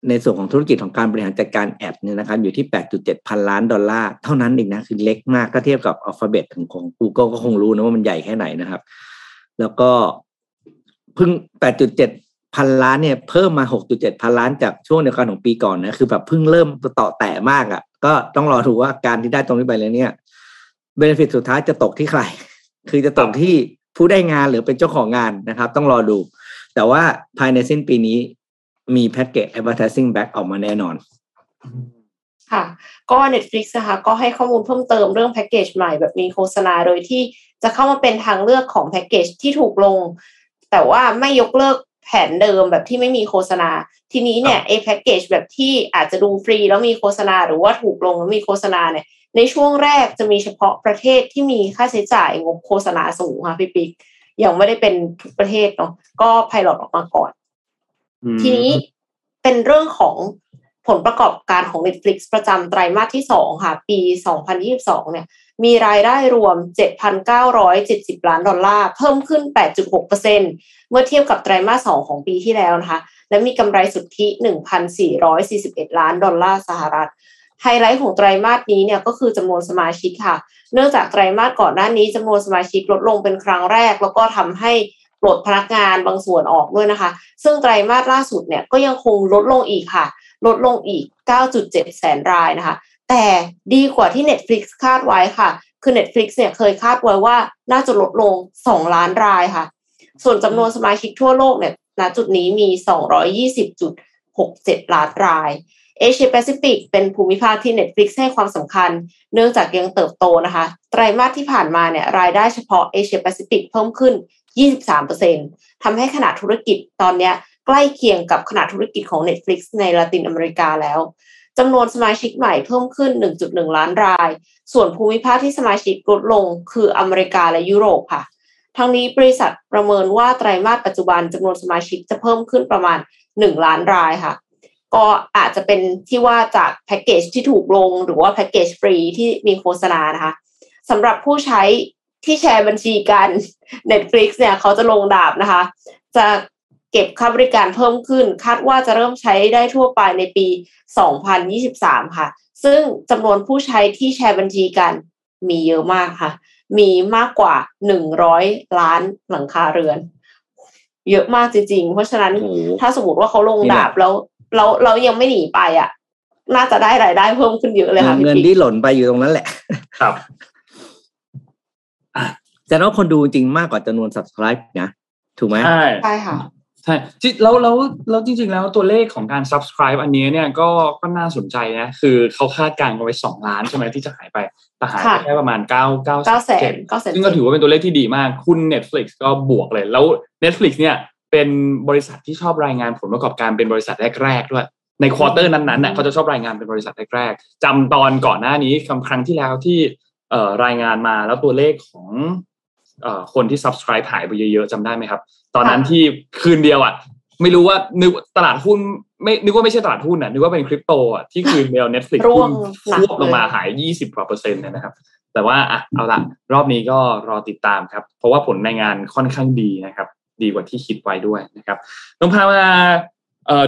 ในส่วนของธุรกิจของการบริหารจัดการแอดเนี่ยนะครับอยู่ที่ 8.7 พันล้านดอลลาร์เท่านั้นเองนะคือเล็กมากถ้าเทียบกับ Alphabet ของของ Google ก็คงรู้นะว่ามันใหญ่แค่ไหนนะครับ แล้วก็เพิ่ง 8.7 พันล้านเนี่ยเพิ่มมา 6.7 พันล้านจากช่วงเดียวกันของปีก่อนนะคือแบบเพิ่งเริ่มต่อแตะมากอะ่ะ ก็ต้องรอดูว่าการที่ได้ตรงนี้ไปแล้วเนี่ยเบนฟิตสุดท้ายจะตกที่ใคร คือจะตกที่ผู้ได้งานหรือเป็นเจ้าของงานนะครับ ต้องรอดู แต่ว่าภายในสิ้นปีนี้ มีแพ็กเกจ advertising back ออกมาแน่นอน ค่ะก็ Netflix นะคะก็ให้ข้อมูลเพิ่มเติมเรื่องแพ็กเกจใหม่แบบมีโฆษณาโดยที่จะเข้ามาเป็นทางเลือกของแพ็กเกจที่ถูกลง แต่ว่าไม่ยกเลิกแผนเดิมแบบที่ไม่มีโฆษณา ทีนี้เนี่ยไอ้แพ็กเกจแบบที่อาจจะดูฟรีแล้วมีโฆษณาหรือว่าถูกลงแล้วมีโฆษณาเนี่ยในช่วงแรกจะมีเฉพาะประเทศที่มีค่าใช้จ่ายงบโฆษณาสูงค่ะพี่ปิ๊กยังไม่ได้เป็นทุกประเทศเนาะก็ไพลอตออกมาก่อน ทีนี้เป็นเรื่องของผลประกอบการของ Netflix ประจำไตรมาสที่สองค่ะ ปี 2022 เนี่ย มีรายได้รวม 7,970 ล้านดอลลาร์ เพิ่มขึ้น 8.6%เมื่อเทียบกับไตรมาส2ของปีที่แล้วนะคะ และมีกำไรสุทธิ 1,441 ล้านดอลลาร์สหรัฐ ไฮไลท์ของไตรมาสนี้เนี่ยก็คือจำนวนสมาชิกค่ะ เนื่องจากไตรมาสก่อนหน้านี้จำนวนสมาชิกลดลงเป็นครั้งแรก แล้วก็ทำให้ ปลดพนักงานบางส่วนออกด้วยนะคะ ซึ่งไตรมาสล่าสุดเนี่ยก็ยังคงลดลงอีกค่ะ ลดลงอีก 9.7 แสนรายนะคะ แต่ดีกว่าที่ Netflix คาดไว้ค่ะ คือ Netflix เนี่ยเคยคาดไว้ว่าน่าจะลดลง 2 ล้านรายค่ะ ส่วนจำนวนสมาชิกทั่วโลกเนี่ยณจุดนี้มี 220.67 ล้านราย เอเชียแปซิฟิกเป็นภูมิภาคที่ Netflix ให้ความสำคัญ เนื่องจากยังเติบโตนะคะ ไตรมาสที่ผ่านมาเนี่ยรายได้เฉพาะเอเชียแปซิฟิกเพิ่มขึ้น 23%ทำให้ขนาดธุรกิจตอนนี้ใกล้เคียงกับขนาดธุรกิจของ Netflix ในละตินอเมริกาแล้วจำนวนสมาชิกใหม่เพิ่มขึ้น 1.1 ล้านราย ส่วนภูมิภาคที่สมาชิกลดลงคืออเมริกาและยุโรปค่ะ ทั้งนี้บริษัทประเมินว่าไตรมาสปัจจุบันจำนวนสมาชิกจะเพิ่มขึ้นประมาณ 1 ล้านรายค่ะ ก็อาจจะเป็นที่ว่าจากแพ็กเกจที่ถูกลงหรือว่าแพ็กเกจฟรีที่มีโฆษณานะคะสำหรับผู้ใช้ที่แชร์บัญชีกัน Netflix เนี่ยเขาจะลงดาบนะคะ จะเก็บค่าบริการเพิ่มขึ้น คาดว่าจะเริ่มใช้ได้ทั่วไปในปี 2023 ค่ะ ซึ่งจำนวนผู้ใช้ที่แชร์บัญชีกันมีเยอะมากค่ะ มีมากกว่าหนึ่งร้อยล้านหลังคาเรือน เยอะมากจริงๆ เพราะฉะนั้นโอ้โหถ้าสมมติว่าเขาลงนี่แหละดาบแล้ว เราเรายังไม่หนีไปอะ น่าจะได้รายได้เพิ่มขึ้นเยอะเลยค่ะพี่เงินปิ๊กที่หล่นไปอยู่ตรงนั้นแหละ ครับแต่ว่าคนดูจริงมากกว่าจำนวน subscribe นะถูกไหมใช่ใช่ค่ะใช่ที่แล้วแล้วแล้วจริง ๆ แล้วตัวเลขของการ subscribe อันนี้เนี่ยก็ก็น่าสนใจนะ คือเขาคาดการณ์กันไว้สองล้านใช่ไหมที่จะหายไปแต่หายไปค่ะแค่ประมาณเก้าเก้าเก้าแสนเจ็ดเก้าแสนซึ่งก็ถือว่าเป็นตัวเลขที่ดีมาก หุ้น Netflix ก็บวกเลย แล้ว Netflix เนี่ย เป็นบริษัทที่ชอบรายงานผลประกอบการเป็นบริษัทแรกๆด้วยใน quarter นั้นๆน่ะเขาจะชอบรายงานเป็นบริษัทแรกๆจำตอนก่อนหน้านี้คำครั้งที่แล้วที่เอ่อรายงานมาแล้วตัวเลขของเอ่อคนที่ subscribe หายไปเยอะๆจำได้ไหมครับ ตอนนั้นที่คืนเดียวอะ ไม่รู้ว่านึกตลาดหุ้นไม่นึกว่าไม่ใช่ตลาดหุ้นอะนึกว่าเป็นคริปโตอะที่คืนเดียว Netflix ร่วงหุ้นหนักควบลงมาเลยหายยี่สิบกว่าเปอร์เซ็นต์เนี่ยนะครับ แต่ว่าอะเอาละรอบนี้ก็รอติดตามครับ เพราะว่าผลในงานค่อนข้างดีนะครับ ดีกว่าที่คิดไว้ด้วยนะครับต้องพามา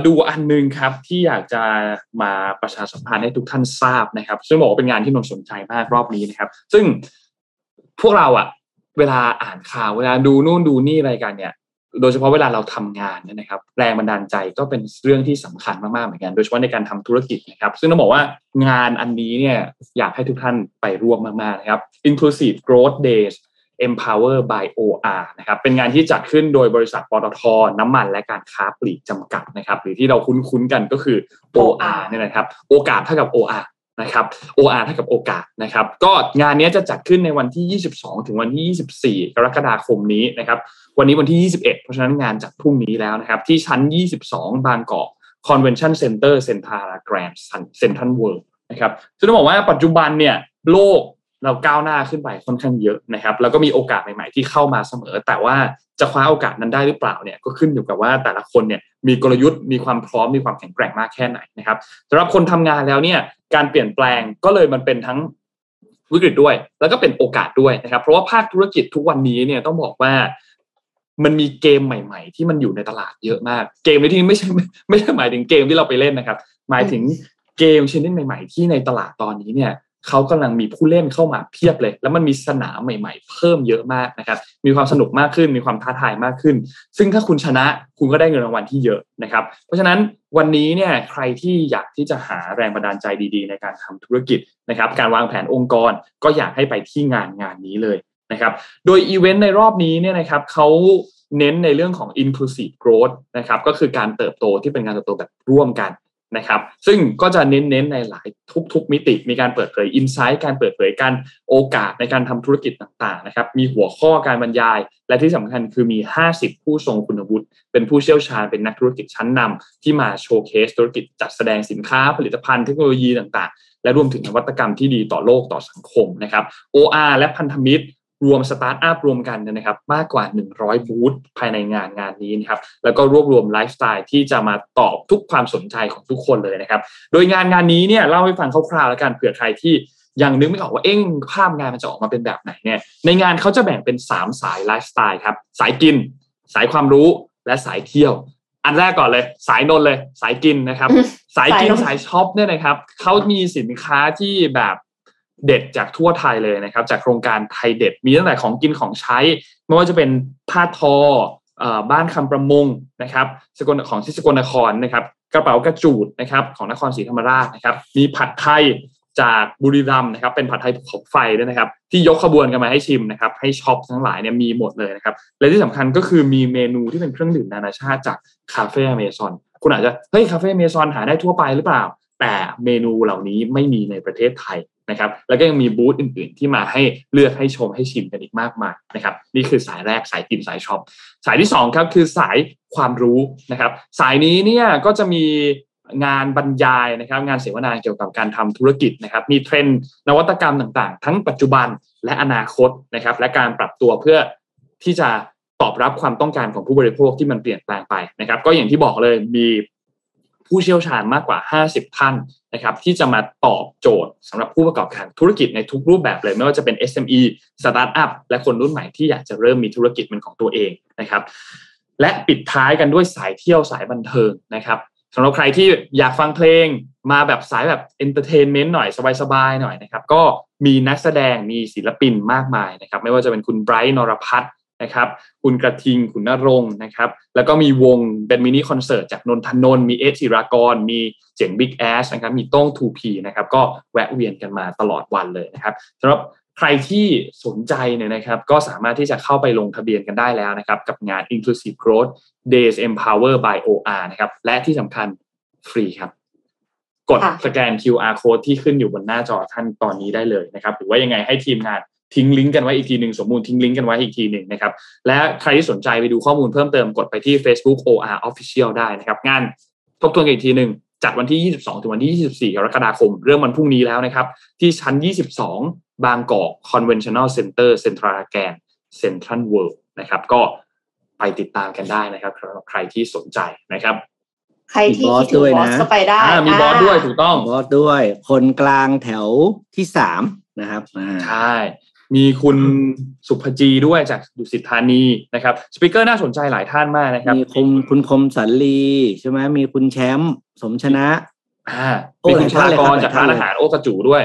ดูอันหนึงครับที่อยากจะมาประชาสัมพันธ์ให้ทุกท่านทราบนะครับ ซึ่งบอกว่าเป็นงานที่นนสนใจมากรอบนี้นะครับ ซึ่งพวกเราอะเวลาอ่านข่าวเวลาดูนู่นดูนี่อะไรกันเนี่ย โดยเฉพาะเวลาเราทำงานเนี่ยนะครับ แรงบันดาลใจก็เป็นเรื่องที่สำคัญมากๆเหมือนกัน โดยเฉพาะในการทำธุรกิจนะครับ ซึ่งต้องบอกว่างานอันนี้เนี่ยอยากให้ทุกท่านไปร่วมมากๆนะครับ Inclusive Growth Days Empower by OR นะครับเป็นงานที่จัดขึ้นโดยบริษัทปตทน้ำมันและการค้าปลีกจำกัดนะครับ หรือที่เราคุ้นๆกันก็คือ OR เนี่ยนะครับ โอกาสเท่ากับ OR นะครับ OR เท่ากับโอกาสนะครับ ก็งานนี้จะจัดขึ้นในวันที่ 22 ถึงวันที่ 24 กรกฎาคมนี้นะครับ วันนี้วันที่ 21 เพราะฉะนั้นงานจัดพรุ่งนี้แล้วนะครับ ที่ชั้น 22 บางกอก Convention Center เซ็นทรัลแกรนด์เซ็นทรัลเวิลด์นะครับซึ่งต้องบอกว่าปัจจุบันเนี่ยโลก เราก้าวหน้าขึ้นไปค่อนข้างเยอะนะครับแล้วก็มีโอกาสใหม่ๆที่เข้ามาเสมอ แต่ว่าจะคว้าโอกาสนั้นได้หรือเปล่าเนี่ยก็ขึ้นอยู่กับว่าแต่ละคนเนี่ยมีกลยุทธ์มีความพร้อมมีความแข็งแกร่งมากแค่ไหนนะครับสำหรับคนทำงานแล้วเนี่ยการเปลี่ยนแปลงก็เลยมันเป็นทั้งวิกฤตด้วย แล้วก็เป็นโอกาสด้วยนะครับ เพราะว่าภาคธุรกิจทุกวันนี้เนี่ยต้องบอกว่ามันมีเกมใหม่ ๆ ที่มันอยู่ในตลาดเยอะมาก เกมในที่นี้ไม่ใช่ไม่ไม่หมายถึงเกมที่เราไปเล่นนะครับ หมายถึงเกมชนิดใหม่ ๆ ที่ในตลาดตอนนี้เนี่ย เขากำลังมีผู้เล่นเข้ามาเพียบเลย แล้วมันมีสนามใหม่ ๆ เพิ่มเยอะมากนะครับ มีความสนุกมากขึ้น มีความท้าทายมากขึ้น ซึ่งถ้าคุณชนะคุณก็ได้เงินรางวัลที่เยอะนะครับ เพราะฉะนั้นวันนี้เนี่ยใครที่อยากที่จะหาแรงบันดาลใจดีๆ ในการทำธุรกิจนะครับ การวางแผนองค์กรก็อยากให้ไปที่งานงานนี้เลยนะครับ โดยอีเวนต์ในรอบนี้เนี่ยนะครับเขาเน้นในเรื่องของ inclusive growth นะครับ ก็คือการเติบโตที่เป็นการเติบโตแบบร่วมกัน นะครับ ซึ่งก็จะเน้นๆในหลายทุก ๆ มิติ มีการเปิดเผย insight การเปิดเผยการโอกาสในการทำธุรกิจต่างๆนะครับ มีหัวข้อการบรรยาย และที่สำคัญคือมี 50 ผู้ทรงคุณวุฒิเป็นผู้เชี่ยวชาญเป็นนักธุรกิจชั้นนำที่มา showcase ธุรกิจจัดแสดงสินค้าผลิตภัณฑ์เทคโนโลยีต่างๆ และรวมถึงนวัตกรรมที่ดีต่อโลกต่อสังคมนะครับ OR และพันธมิตร รวมสตาร์ทอัพรวมกันเลยนะครับมากกว่า 100 บูธภายในงานงานนี้นะครับแล้วก็รวบรวมไลฟ์สไตล์ที่จะมาตอบทุกความสนใจของทุกคนเลยนะครับ โดยงานงานนี้เนี่ยเล่าให้ฟังคร่าวๆแล้วกันเผื่อใครที่ยังนึกไม่ออกว่าเอ้งภาพงานมันจะออกมาเป็นแบบไหนเนี่ยในงานเขาจะแบ่งเป็น 3 สายไลฟ์สไตล์ครับสายกิน สายความรู้และสายเที่ยว อันแรกก่อนเลย สายนนท์เลย สายกินนะครับ สายกินสายนนท์สายช็อปเนี่ยนะครับเขามีสินค้าที่แบบ เด็ดจากทั่วไทยเลยนะครับ จากโครงการไทยเด็ด มีตั้งแต่ของกินของใช้ ไม่ว่าจะเป็นผ้าทออบ้านคำประมงนะครับสกลของที่สกลนครนะครับ กระเป๋ากระจูดนะครับ ของนครศรีธรรมราชนะครับ มีผัดไทยจากบุรีรัมย์นะครับ เป็นผัดไทยภูเขาไฟด้วยนะครับ ที่ยกขบวนกันมาให้ชิมนะครับ ให้ช็อปทั้งหลายเนี่ยมีหมดเลยนะครับ และที่สำคัญก็คือมีเมนูที่เป็นเครื่องดื่มนานาชาติจากคาเฟ่เมซอนคุณอาจจะเฮ้ยคาเฟ่เมซอนหาได้ทั่วไปหรือเปล่า แต่เมนูเหล่านี้ไม่มีในประเทศไทย นะครับแล้วก็ยังมีบูธอื่นๆ ที่มาให้เลือกให้ชมให้ชิมกันอีกมากมายนะครับนี่คือสายแรกสายกินสายช็อปสายที่สองครับคือสายความรู้นะครับสายนี้เนี่ยก็จะมีงานบรรยายนะครับงานเสวนาเกี่ยวกับการทำธุรกิจนะครับมีเทรนด์นวัตกรรมต่างๆ ทั้งปัจจุบันและอนาคตนะครับและการปรับตัวเพื่อที่จะตอบรับความต้องการของผู้บริโภคที่มันเปลี่ยนแปลงไปนะครับก็อย่างที่บอกเลยมี ผู้เชี่ยวชาญมากกว่า 50 ท่านนะครับที่จะมาตอบโจทย์สำหรับผู้ประกอบการธุรกิจในทุกรูปแบบเลย ไม่ว่าจะเป็น SME สตาร์ทอัพและคนรุ่นใหม่ที่อยากจะเริ่มมีธุรกิจเป็นของตัวเองนะครับ และปิดท้ายกันด้วยสายเที่ยวสายบันเทิงนะครับสำหรับใครที่อยากฟังเพลงมาแบบสายแบบ entertainment หน่อยสบายๆหน่อยนะครับ ก็มีนักแสดงมีศิลปินมากมายนะครับ ไม่ว่าจะเป็นคุณไบร์ทนรภัทร นะครับคุณกระทิงขุนณรงค์นะครับแล้วก็มีวงเป็นมินิคอนเสิร์ตจากนนท์ธนนท์มีเอ๊ะจิรากร มีเจ๋งบิ๊กแอสนะครับมีโต้ง 2P นะครับก็แวะเวียนกันมาตลอดวันเลยนะครับสำหรับใครที่สนใจเนี่ยนะครับก็สามารถที่จะเข้าไปลงทะเบียนกันได้แล้วนะครับกับงาน Inclusive Growth Days Empower by OR นะครับและที่สำคัญฟรีครับ กดค่ะสแกน QR code ที่ขึ้นอยู่บนหน้าจอท่านตอนนี้ได้เลยนะครับหรือว่ายังไงให้ทีมงาน ทิ้งลิงก์กันไว้อีกทีหนึ่งสมมูลทิ้งลิงก์กันไว้อีกทีหนึ่งนะครับและใครที่สนใจไปดูข้อมูลเพิ่มเติมกดไปที่ Facebook OR Official ได้นะครับงานทบทวนกันอีกทีหนึ่งจัดวันที่ 22 ถึงวันที่ 24 กรกฎาคม เริ่มวันพรุ่งนี้แล้วนะครับ ที่ชั้น 22 บางกอก Conventional Center เซ็นทรัลแกนเซ็นทรัลเวิลด์นะครับ ก็ไปติดตามกันได้นะครับสำหรับใครที่สนใจนะครับ ใครที่มีบอสคิดถึงด้วยบอนะสก็ไปได้อ่ามีบอสด้วยถูกต้องบอสด้วย คนกลางแถวที่สามนะครับอ่าใช่ มีคุณสุภจีด้วยจากดุสิตธานีนะครับสปิเกอร์น่าสนใจหลายท่านมากนะครับ มีคมคุณคมสันลีใช่ไหมมีคุณแชมป์สมชนะ อ่าโอ้มีคุณหลายชท่านเลยครับลากรจากร้านอาหารโอกระจูด้วย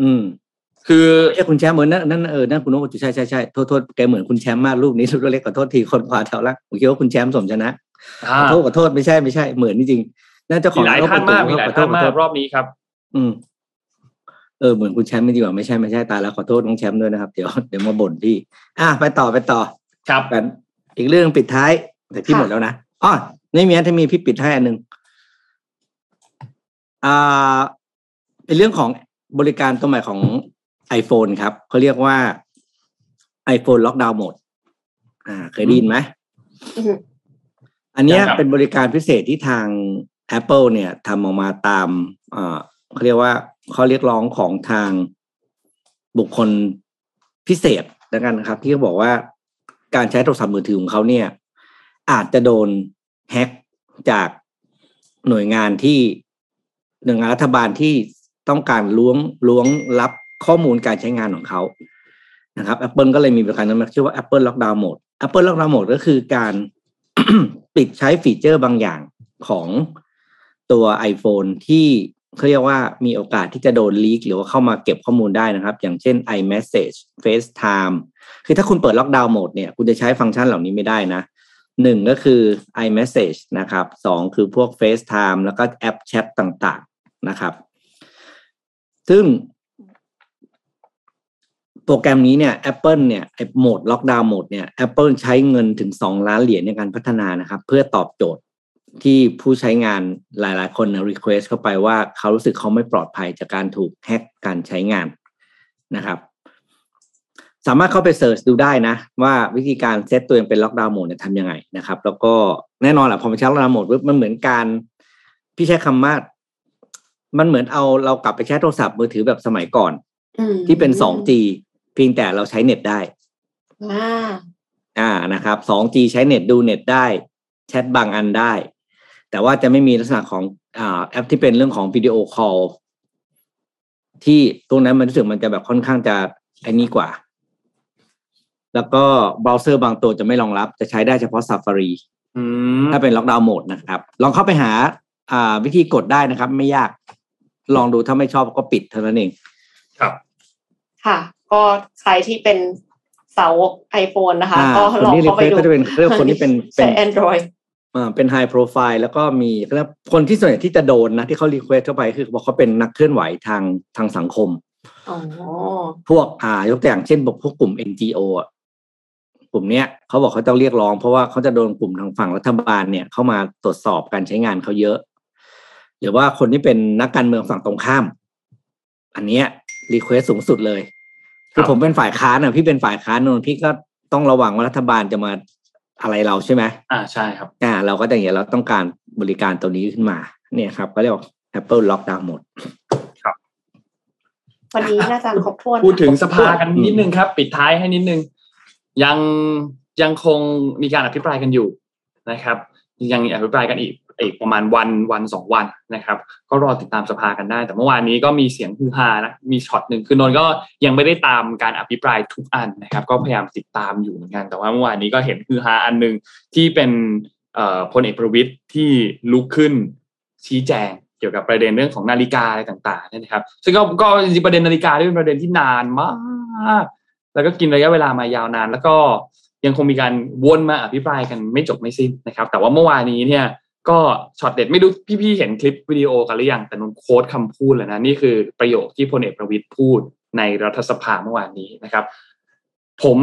อืม คือไม่ใช่คุณแชมป์เหมือนนั่นนั่นเออนั่นคุณโอ้ใช่ใช่ใช่โทษโทษแกเหมือนคุณแชมป์มากรูปนี้รูปเล็กขอโทษทีคนขวาแถวละผมคิดว่าคุณแชมป์สมชนะอ่าขอโทษขอโทษไม่ใช่ไม่ใช่เหมือนจริงๆน่าจะขอมีหลายท่านมากมีหลายขอโทท่าษนขอมาโทกษรอบนี้ครับ อืม เออเหมือนคุณแชมป์ไม่ดีกว่าไม่ใช่ไม่ใช่ตายแล้วขอโทษน้องแชมป์ด้วยนะครับ เดี๋ยวเดี๋ยวมาบ่นพี่ อะไปต่อไปต่อครับกันอีกเรื่องปิดท้าย แต่พี่ค่ะหมดแล้วนะอ๋อไม่มีอันที่มีพี่ปิดให้อันหนึ่งอ่าเป็นเรื่องของบริการตัวใหม่ของ iPhone ครับเขาเรียกว่า iPhone Lockdown Mode อ่า เคยได้ยินไหมอือฮึอันเนี้ยครับเป็นบริการพิเศษที่ทาง Apple เนี่ยทำออกมาตามเอ่อเขาเรียกว่า ข้อเรียกร้องของทางบุคคลพิเศษแล้วกันนะครับ ที่เขาบอกว่าการใช้โทรศัพท์มือถือของเขาเนี่ย อาจจะโดนแฮ็กจากหน่วยงานที่หน่วยงานรัฐบาลที่ต้องการล้วงล้วงรับข้อมูลการใช้งานของเขานะครับ Apple ก็เลยมีบริการนั้นมาชื่อว่า Apple Lockdown Mode Apple Lockdown Mode ก็คือการปิดใช้ฟีเจอร์บางอย่างของตัว iPhone ที่ เขาเรียกว่ามีโอกาสที่จะโดนลีกหรือว่าเข้ามาเก็บข้อมูลได้นะครับ อย่างเช่น iMessage FaceTime คือถ้าคุณเปิด Lockdown Mode เนี่ยคุณจะใช้ฟังก์ชันเหล่านี้ไม่ได้นะหนึ่งก็คือ iMessage นะครับสองคือพวก FaceTime แล้วก็แอปแชทต่างๆนะครับ ซึ่งโปรแกรมนี้เนี่ย Apple เนี่ยไอโหมดล็อกดาวน์โหมดเนี่ย Apple ใช้เงินถึงสองล้านเหรียญในการพัฒนานะครับ เพื่อตอบโจทย์ ที่ผู้ใช้งานหลายๆ คน request เข้าไปว่าเขารู้สึกเขาไม่ปลอดภัยจากการถูกแฮ็กการใช้งานนะครับ สามารถเข้าไป search ดูได้นะ ว่าวิธีการเซตตัวเองเป็น lockdown mode เนี่ยทำยังไงนะครับ แล้วก็แน่นอนแหละพอมาใช้ lockdown mode ปุ๊บมันเหมือนการพี่ใช้คำว่ามันเหมือนเอาเรากลับไปใช้โทรศัพท์มือถือแบบสมัยก่อนอืมที่เป็น 2G เพียงแต่เราใช้เน็ตได้อ่าอ่านะครับ 2G ใช้เน็ตดูเน็ตได้ แชทบางอันได้ แต่ว่าจะไม่มีลักษณะของอ่าแอปที่เป็นเรื่องของวิดีโอคอลที่ตรงนั้นมันรู้สึกมันจะแบบค่อนข้างจะไอ้นี่กว่า แล้วก็เบราว์เซอร์บางตัวจะไม่รองรับ จะใช้ได้เฉพาะ Safari อืมถ้าเป็น lockdown mode นะครับ ลองเข้าไปหาอ่าวิธีกดได้นะครับ ไม่ยาก ลองดูถ้าไม่ชอบก็ปิดเท่านั้นเอง ครับ ค่ะ ก็ใครที่เป็นสาวกไอโฟนนะคะอ่าก็คนลองที่เข้าไปดู request ก็จะเป็นเรียกว่าคนที่เป็นเป็นใช้ Android อ่า เป็น high profile แล้วก็มีแล้วคนที่ส่วนใหญ่ที่จะโดนนะ ที่เขา request เข้าไปคือบอกเขาเป็นนักเคลื่อนไหวทางทางสังคมอ๋อพวกอ่ายกตัวอย่างเช่นบอกพวกกลุ่ม NGO อะกลุ่มเนี้ยเขาบอกเขาต้องเรียกร้องเพราะว่าเขาจะโดนกลุ่มทางฝั่งรัฐบาลเนี่ยเข้ามาตรวจสอบการใช้งานเขาเยอะ หรือว่าคนที่เป็นนักการเมืองฝั่งตรงข้าม อันเนี้ย request สูงสุดเลย คือครับผมเป็นฝ่ายค้านอะพี่เป็นฝ่ายค้านนนพี่ก็ต้องระวังว่ารัฐบาลจะมา อะไรเราใช่ไหมอ่าใช่ครับอ่าเราก็จะอย่างเงี้ยเราต้องการบริการตัวนี้ขึ้นมา เนี่ยครับ ก็เรียกว่า Apple Lockdown Modeวันนี้น่าจะครบถ้วนพูดถึงสภากันอืมนิดนึงครับ ปิดท้ายให้นิดนึง ยังยังคงมีการอภิปรายกันอยู่นะครับ ยังอภิปรายกันอีก อีกประมาณวันวันสองวันนะครับ ก็รอติดตามสภากันได้ แต่เมื่อวานนี้ก็มีเสียงฮือฮานะมีช็อตหนึ่งคือนนท์ก็ยังไม่ได้ตามการอภิปรายทุกอันนะครับ ก็พยายามติดตามอยู่เหมือนกัน แต่ว่าเมื่อวานนี้ก็เห็นฮือฮาอันหนึ่งที่เป็นพลเอกประวิตยที่ลุกขึ้นชี้แจงเกี่ยวกับประเด็นเรื่องของนาฬิกาอะไรต่างๆนะครับ ซึ่งก็ก็จริงประเด็นนาฬิกาที่เป็นประเด็นที่นานมากแล้วก็กินระยะเวลามายาวนาน แล้วก็ยังคงมีการวนมาอภิปรายกันไม่จบไม่สิ้นนะครับ แต่ว่าเมื่อวานนี้เนี่ย ก็ช็อตเด็ดไม่รู้พี่ๆเห็นคลิปวิดีโอกันหรือยังแต่นนโค้ดคำพูดเลยนะนี่คือประโยคที่พลเอกประวิตยพูดในรัฐสภาเมื่อวานนี้นะครับ ผม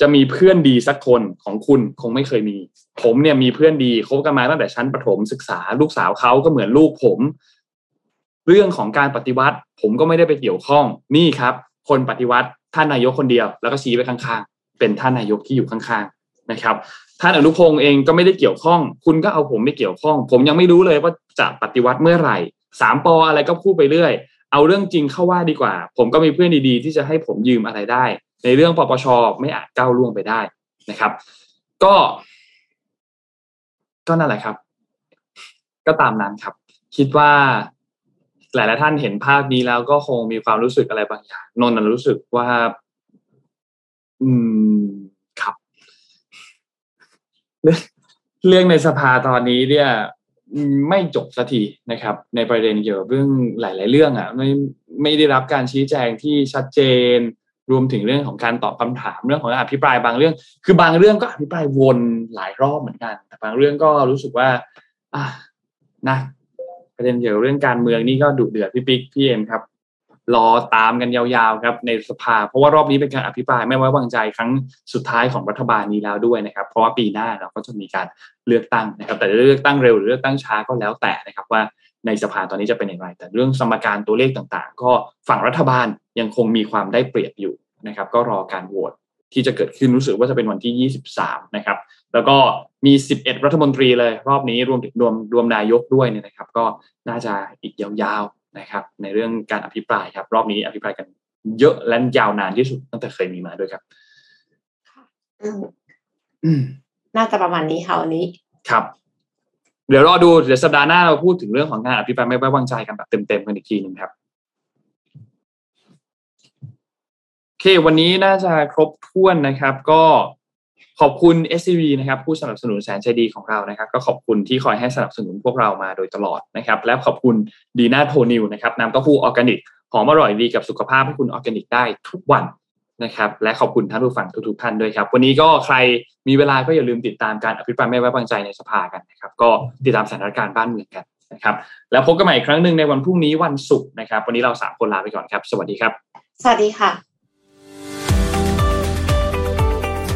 จะมีเพื่อนดีสักคนของคุณคงไม่เคยมี ผมเนี่ยมีเพื่อนดีคบกันมาตั้งแต่ชั้นประถมศึกษา ลูกสาวเขาก็เหมือนลูกผม เรื่องของการปฏิวัติ ผมก็ไม่ได้ไปเกี่ยวข้อง นี่ครับ คนปฏิวัติท่านนายกคนเดียว แล้วก็ชี้ไปข้างๆ เป็นท่านนายกที่อยู่ข้างๆนะครับ ท่านอนุพงศ์เองก็ไม่ได้เกี่ยวข้อง คุณก็เอาผมไม่เกี่ยวข้อง ผมยังไม่รู้เลยว่าจะปฏิวัติเมื่อไหร่สามปออะไรก็พูดไปเรื่อย เอาเรื่องจริงเข้าว่าดีกว่า ผมก็มีเพื่อนดีๆ ที่จะให้ผมยืมอะไรได้ ในเรื่องปปชไม่อาจก้าวล่วงไปได้นะครับ ก็ ก็นั่นแหละครับ ก็ตามนั้นครับ คิดว่าหลายๆท่านเห็นภาพนี้แล้วก็คงมีความรู้สึกอะไรบางอย่างนนท์รู้สึกว่า อืม เรื่องในสภาตอนนี้เนี่ยไม่จบสักทีนะครับ ในประเด็นเกี่ยวกับเรื่องหลาย ๆ เรื่องอะไม่ไม่ได้รับการชี้แจงที่ชัดเจน รวมถึงเรื่องของการตอบคำถามเรื่องของการอภิปรายบางเรื่อง คือบางเรื่องก็อภิปรายวนหลายรอบเหมือนกัน แต่บางเรื่องก็รู้สึกว่า อะนะ ประเด็นเกี่ยวกับเรื่องการเมืองนี่ก็ดุเดือดพี่ปิ๊กพี่เอ็มครับ รอตามกันยาวๆครับในสภา เพราะว่ารอบนี้เป็นการอภิปรายไม่ไว้วางใจครั้งสุดท้ายของรัฐบาลนี้แล้วด้วยนะครับ เพราะว่าปีหน้าเราก็จะมีการเลือกตั้งนะครับ แต่จะเลือกตั้งเร็วหรือเลือกตั้งช้าก็แล้วแต่นะครับว่าในสภาตอนนี้จะเป็นอย่างไร แต่เรื่องสมการตัวเลขต่างๆ ก็ฝั่งรัฐบาลยังคงมีความได้เปรียบอยู่นะครับ ก็รอการโหวตที่จะเกิดขึ้นรู้สึกว่าจะเป็นวันที่ 23 นะครับ แล้วก็มี 11 รัฐมนตรีเลย รอบนี้รวมถึงรวมรวมนายกด้วยเนี่ยนะครับ ก็น่าจะอีกยาวๆ นะครับ ในเรื่องการอภิปรายครับ รอบนี้อภิปรายกันเยอะและยาวนานที่สุดตั้งแต่เคยมีมาด้วยครับอืมน่าจะประมาณนี้ค่ะวันนี้ครับ เดี๋ยวรอดูเดี๋ยวสัปดาห์หน้าเราพูดถึงเรื่องของงานอภิปรายไม่ไว้วางใจกันแบบเต็มๆกันอีกทีหนึ่งครับโอเค วันนี้น่าจะครบถ้วนนะครับ ก็ ขอบคุณ SCV นะครับผู้สนับสนุนแสนใจดีของเรานะครับ ก็ขอบคุณที่คอยให้สนับสนุนพวกเรามาโดยตลอดนะครับ และขอบคุณดีน่าโทนิวนะครับน้ำเต้าหู้ออร์แกนิกหอมอร่อยดีกับสุขภาพให้คุณออร์แกนิกได้ทุกวันนะครับ และขอบคุณท่านผู้ฟังทุกๆท่านด้วยครับ วันนี้ก็ใครมีเวลาก็อย่าลืมติดตามการอภิปรายไม่ไว้วางใจในสภากันนะครับ ก็ติดตามสถานการณ์บ้านเมืองกันนะครับ แล้วพบกันใหม่อีกครั้งหนึ่งในวันพรุ่งนี้วันศุกร์นะครับ วันนี้เราสามคนลาไปก่อนครับ สวัสดีครับ สวัสดีค่ะ